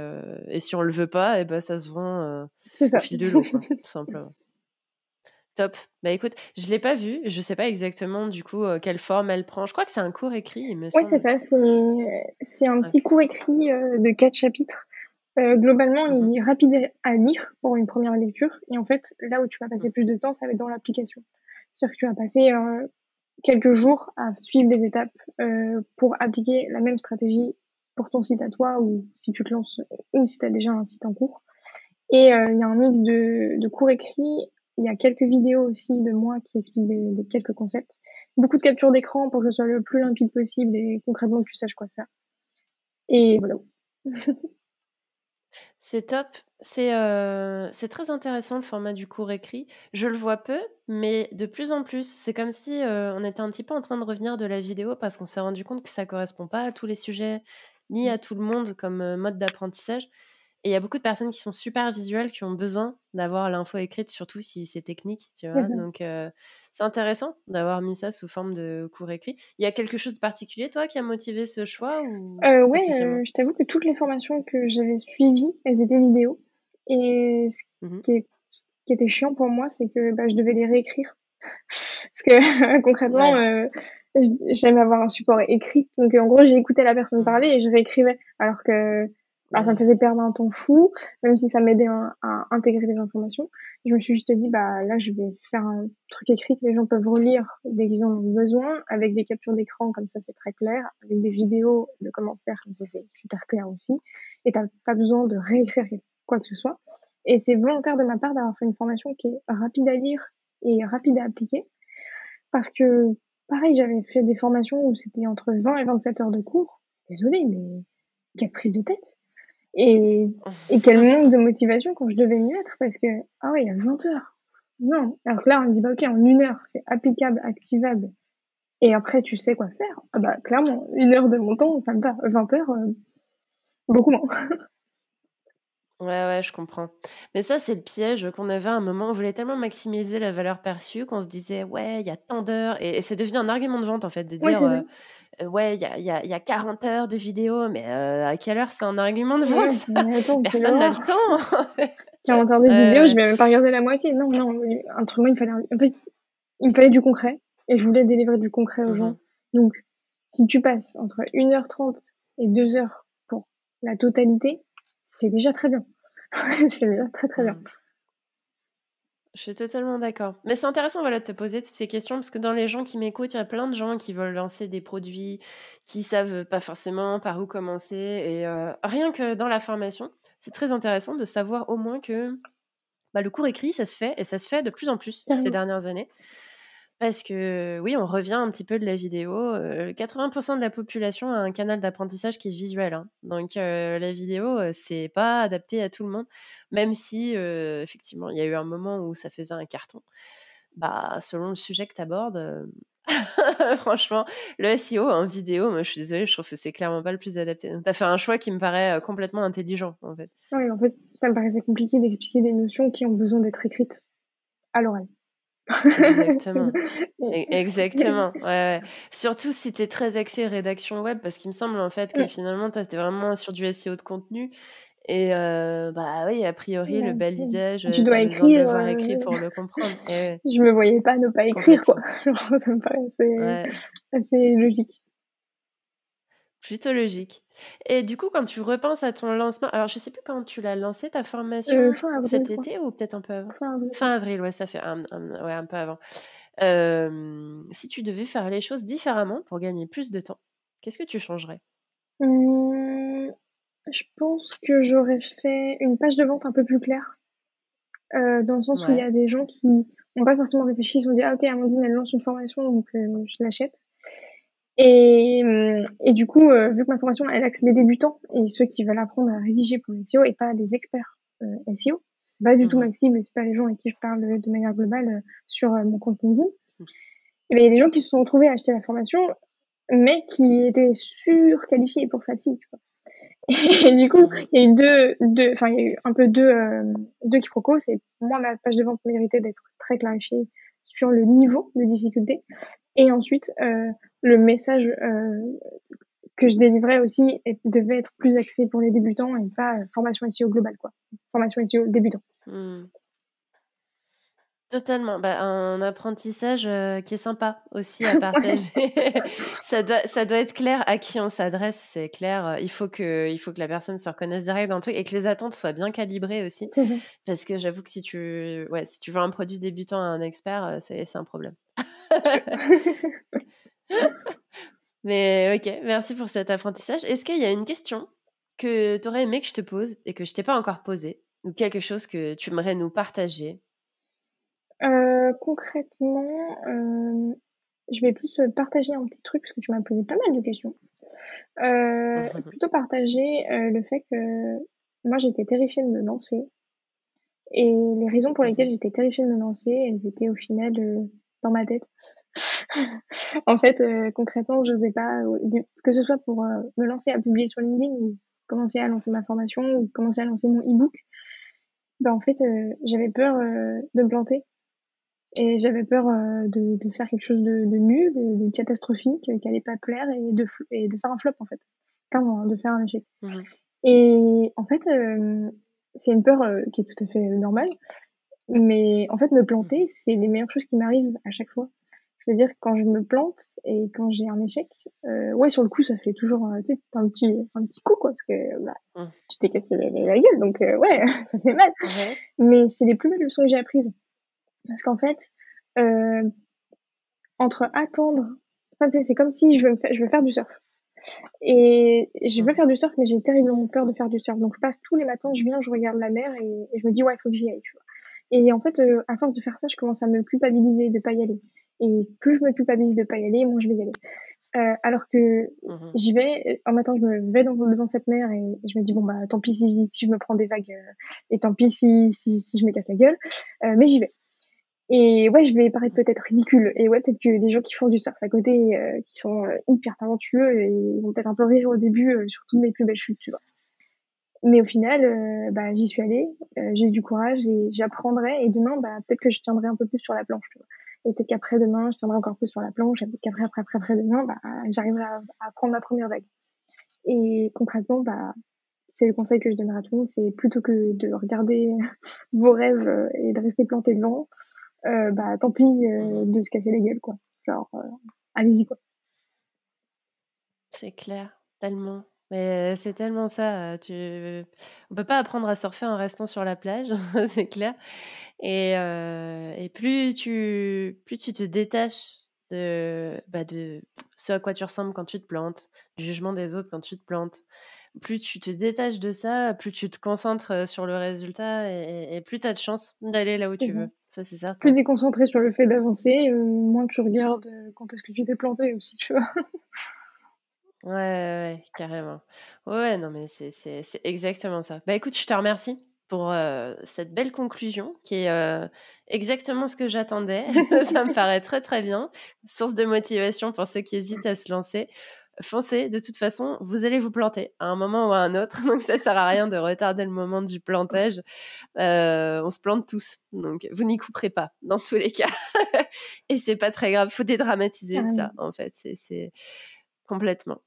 et si on le veut pas, et ben ça se vend au fil de l'eau, tout simplement. Top. Bah écoute, je l'ai pas vu. Je sais pas exactement du coup euh, quelle forme elle prend. Je crois que c'est un cours écrit, il me Oui, c'est ça. C'est un petit cours écrit euh, de quatre chapitres. Euh, globalement, il mmh est rapide à lire pour une première lecture. Et en fait, là où tu vas passer mmh. plus de temps, ça va être dans l'application. C'est-à-dire que tu vas passer quelques jours à suivre des étapes pour appliquer la même stratégie pour ton site à toi ou si tu te lances ou si tu as déjà un site en cours. Et il y a un mix de, de cours écrits il y a quelques vidéos aussi de moi qui expliquent des, quelques concepts. Beaucoup de captures d'écran pour que ce soit le plus limpide possible et concrètement que tu saches quoi faire. Et voilà. C'est top. C'est euh, c'est très intéressant le format du cours écrit. Je le vois peu, mais de plus en plus. C'est comme si euh, on était un petit peu en train de revenir de la vidéo parce qu'on s'est rendu compte que ça correspond pas à tous les sujets ni à tout le monde comme mode d'apprentissage. Et il y a beaucoup de personnes qui sont super visuelles, qui ont besoin d'avoir l'info écrite, surtout si c'est technique, tu vois. Donc, c'est intéressant d'avoir mis ça sous forme de cours écrit. Il y a quelque chose de particulier, toi, qui a motivé ce choix ou Oui, je t'avoue que toutes les formations que j'avais suivies, elles étaient vidéo. Et ce, mmh qui, était chiant pour moi, c'est que bah, je devais les réécrire. Parce que concrètement, j'aime avoir un support écrit. Donc, en gros, j'écoutais la personne mmh. parler et je réécrivais. Alors que bah, ça me faisait perdre un temps fou, même si ça m'aidait à, intégrer les informations. Je me suis juste dit, bah là, je vais faire un truc écrit que les gens peuvent relire dès qu'ils en ont besoin, avec des captures d'écran, comme ça c'est très clair, avec des vidéos de comment faire, comme ça c'est super clair aussi. Et t'as pas besoin de réécrire quoi que ce soit. Et c'est volontaire de ma part d'avoir fait une formation qui est rapide à lire et rapide à appliquer. Parce que, pareil, j'avais fait des formations où c'était entre 20 et 27 heures de cours. Désolée, mais quelle prise de tête et, et quel manque de motivation quand je devais m'y mettre parce que, ah ouais, il y a 20 heures. Non. Alors que là, on me dit, bah, ok, en une heure, c'est applicable, activable. Et après, tu sais quoi faire. Ah bah, clairement, une heure de mon temps, ça me va. 20 heures, euh, beaucoup moins. Ouais, ouais, je comprends. Mais ça, c'est le piège qu'on avait à un moment. On voulait tellement maximiser la valeur perçue qu'on se disait, ouais, il y a tant d'heures. Et, c'est devenu un argument de vente, en fait, de dire, euh, euh, ouais, il y a, y, a, y a 40 heures de vidéo, mais euh, à quelle heure c'est un argument de vente? Personne n'a le temps. 40 heures de vidéo, je vais même pas regarder la moitié. Non, non, un truc, il fallait, en fait, il me fallait du concret. Et je voulais délivrer du concret aux gens. Mmh Donc, si tu passes entre 1h30 et 2h pour la totalité, c'est déjà très bien. c'est déjà très très bien. Je suis totalement d'accord. Mais c'est intéressant voilà, de te poser toutes ces questions parce que dans les gens qui m'écoutent, il y a plein de gens qui veulent lancer des produits, qui savent pas forcément par où commencer. Et euh, rien que dans la formation, c'est très intéressant de savoir au moins que bah, le cours écrit, ça se fait et ça se fait de plus en plus ces dernières années. Parce que oui, on revient un petit peu de la vidéo. 80% de la population a un canal d'apprentissage qui est visuel. Hein. Donc la vidéo, c'est pas adapté à tout le monde. Même si effectivement, il y a eu un moment où ça faisait un carton. Bah, selon le sujet que tu abordes, franchement, le SEO en vidéo, moi je suis désolée, je trouve que c'est clairement pas le plus adapté. Tu as fait un choix qui me paraît complètement intelligent en fait. Oui, en fait, ça me paraissait compliqué d'expliquer des notions qui ont besoin d'être écrites à l'oral. Exactement. E-, exactement. Ouais, Surtout si tu es très axé rédaction web, parce qu'il me semble en fait que finalement, toi, tu es vraiment sur du SEO de contenu. Et euh, bah oui, a priori, le balisage, tu dois écrire, le voir écrit pour le comprendre. Je me voyais pas ne pas écrire, quoi. ça me paraît assez logique. Plutôt logique. Et du coup, quand tu repenses à ton lancement, alors je sais plus quand tu l'as lancé ta formation, euh, cet été ou peut-être un peu avant? Fin avril. ouais, ça fait un, ouais, un peu avant. si tu devais faire les choses différemment pour gagner plus de temps, qu'est-ce que tu changerais? Mmh, Je pense que j'aurais fait une page de vente un peu plus claire, euh, dans le sens où il y a des gens qui n'ont pas forcément réfléchi, ils se sont dit ah ok Amandine elle lance une formation donc je l'achète. Et, et du coup, euh, vu que ma formation, elle axe les débutants et ceux qui veulent apprendre à rédiger pour le SEO et pas des experts euh, SEO, c'est pas du tout mmh. ma cible, c'est pas les gens avec qui je parle de manière globale euh, sur euh, mon compte LinkedIn. Mmh. Et bien, il y a des gens qui se sont retrouvés à acheter la formation, mais qui étaient surqualifiés pour celle-ci, tu vois. Et du coup, il y a eu deux, deux, enfin, il y a eu un peu deux, euh, deux quiproquos. C'est, moi, ma page de vente méritait d'être très clarifiée sur le niveau de difficulté. Et ensuite, euh, le message euh, que je délivrais aussi devait être plus axé pour les débutants et pas euh, formation SEO globale, quoi. Formation SEO débutant. Hmm. Totalement. Bah, un apprentissage qui est sympa aussi à partager. ça, doit, ça doit être clair à qui on s'adresse, c'est clair. Il faut, que, il faut que la personne se reconnaisse direct dans le truc et que les attentes soient bien calibrées aussi. Parce que j'avoue que si tu, ouais, si tu veux un produit débutant à un expert, c'est un problème. Mais ok, merci pour cet apprentissage. Est-ce qu'il y a une question que tu aurais aimé que je te pose et que je t'ai pas encore posée ou quelque chose que tu aimerais nous partager? Euh, Concrètement, euh, je vais plus partager un petit truc parce que tu m'as posé pas mal de questions. Euh, plutôt partager le fait que moi j'étais terrifiée de me lancer et les raisons pour lesquelles j'étais terrifiée de me lancer, elles étaient au final dans ma tête. en fait, euh, concrètement, je n'osais pas, que ce soit pour me lancer à publier sur LinkedIn ou commencer à lancer ma formation ou commencer à lancer mon e-book, bah, en fait, j'avais peur de me planter. Et j'avais peur de, de, faire quelque chose de, de nul, de, catastrophique, qui n'allait pas plaire et de, et de faire un flop, en fait. Clairement, hein, de faire un échec. Mmh et en fait, c'est une peur qui est tout à fait normale. Mais en fait, me planter, c'est les meilleures choses qui m'arrivent à chaque fois. Je veux dire, quand je me plante et quand j'ai un échec, euh, ouais, sur le coup, ça fait toujours un petit, un petit coup, quoi, parce que bah, mmh. tu t'es cassé la, gueule, donc euh, ouais, ça fait mal. Mais c'est les plus belles leçons que j'ai apprises. Parce qu'en fait, euh, entre attendre, enfin, c'est comme si je veux, je veux faire du surf. Et je veux faire du surf, mais j'ai terriblement peur de faire du surf. Donc je passe tous les matins, je viens, je regarde la mer et, je me dis, ouais, il faut que j'y aille, tu vois. Et en fait, euh, à force de faire ça, je commence à me culpabiliser de pas y aller. Et plus je me culpabilise de pas y aller, moins je vais y aller. Euh, alors que mmh j'y vais, un matin je me vais devant cette mer et je me dis bon bah tant pis si, si je me prends des vagues euh, et tant pis si, si, si je me casse la gueule, euh, mais j'y vais. Et ouais, je vais paraître peut-être ridicule. Et ouais, peut-être que des gens qui font du surf à côté, euh, qui sont hyper talentueux, et ils vont peut-être un peu rire au début sur toutes mes plus belles chutes, tu vois. Mais au final, euh, bah, j'y suis allée, euh, j'ai eu du courage et j'apprendrai. Et demain, bah, peut-être que je tiendrai un peu plus sur la planche. Tu vois. Et peut-être qu'après demain, je tiendrai encore plus sur la planche. Et peut-être qu'après, après, après, après demain, bah, j'arriverai à, prendre ma première vague. Et concrètement, bah, c'est le conseil que je donnerai à tout le monde, c'est plutôt que de regarder vos rêves euh, et de rester planté devant, euh, bah, tant pis de se casser les gueules, quoi. Genre, allez-y, quoi. C'est clair, tellement. Mais c'est tellement ça, tu on peut pas apprendre à surfer en restant sur la plage, c'est clair et et plus tu plus tu te détaches de, bah, de ce à quoi tu ressembles quand tu te plantes, du jugement des autres quand tu te plantes, plus tu te détaches de ça, plus tu te concentres, sur le résultat et plus tu as de chance d'aller là où tu veux. Ça, c'est certain. Plus tu es concentré sur le fait d'avancer, moins tu regardes, quand est-ce que tu t'es planté aussi, tu vois? Ouais, ouais, carrément. Ouais, non, mais c'est exactement ça. Bah écoute, je te remercie pour cette belle conclusion qui est exactement ce que j'attendais. ça me paraît très très bien. Source de motivation pour ceux qui hésitent à se lancer. Foncez, de toute façon, vous allez vous planter à un moment ou à un autre. Donc ça sert à rien de retarder le moment du plantage. on se plante tous. Donc vous n'y couperez pas dans tous les cas. Et c'est pas très grave. Faut dédramatiser ça en fait. C'est complètement.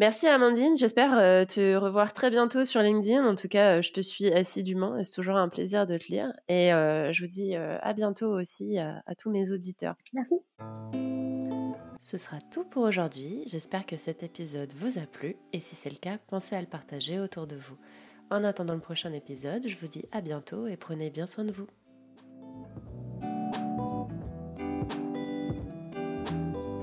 Merci Amandine, j'espère euh, te revoir très bientôt sur LinkedIn. En tout cas, euh, je te suis assidûment et c'est toujours un plaisir de te lire. Et euh, je vous dis à bientôt aussi à, à tous mes auditeurs. Merci. Ce sera tout pour aujourd'hui. J'espère que cet épisode vous a plu et si c'est le cas, pensez à le partager autour de vous. En attendant le prochain épisode, je vous dis à bientôt et prenez bien soin de vous.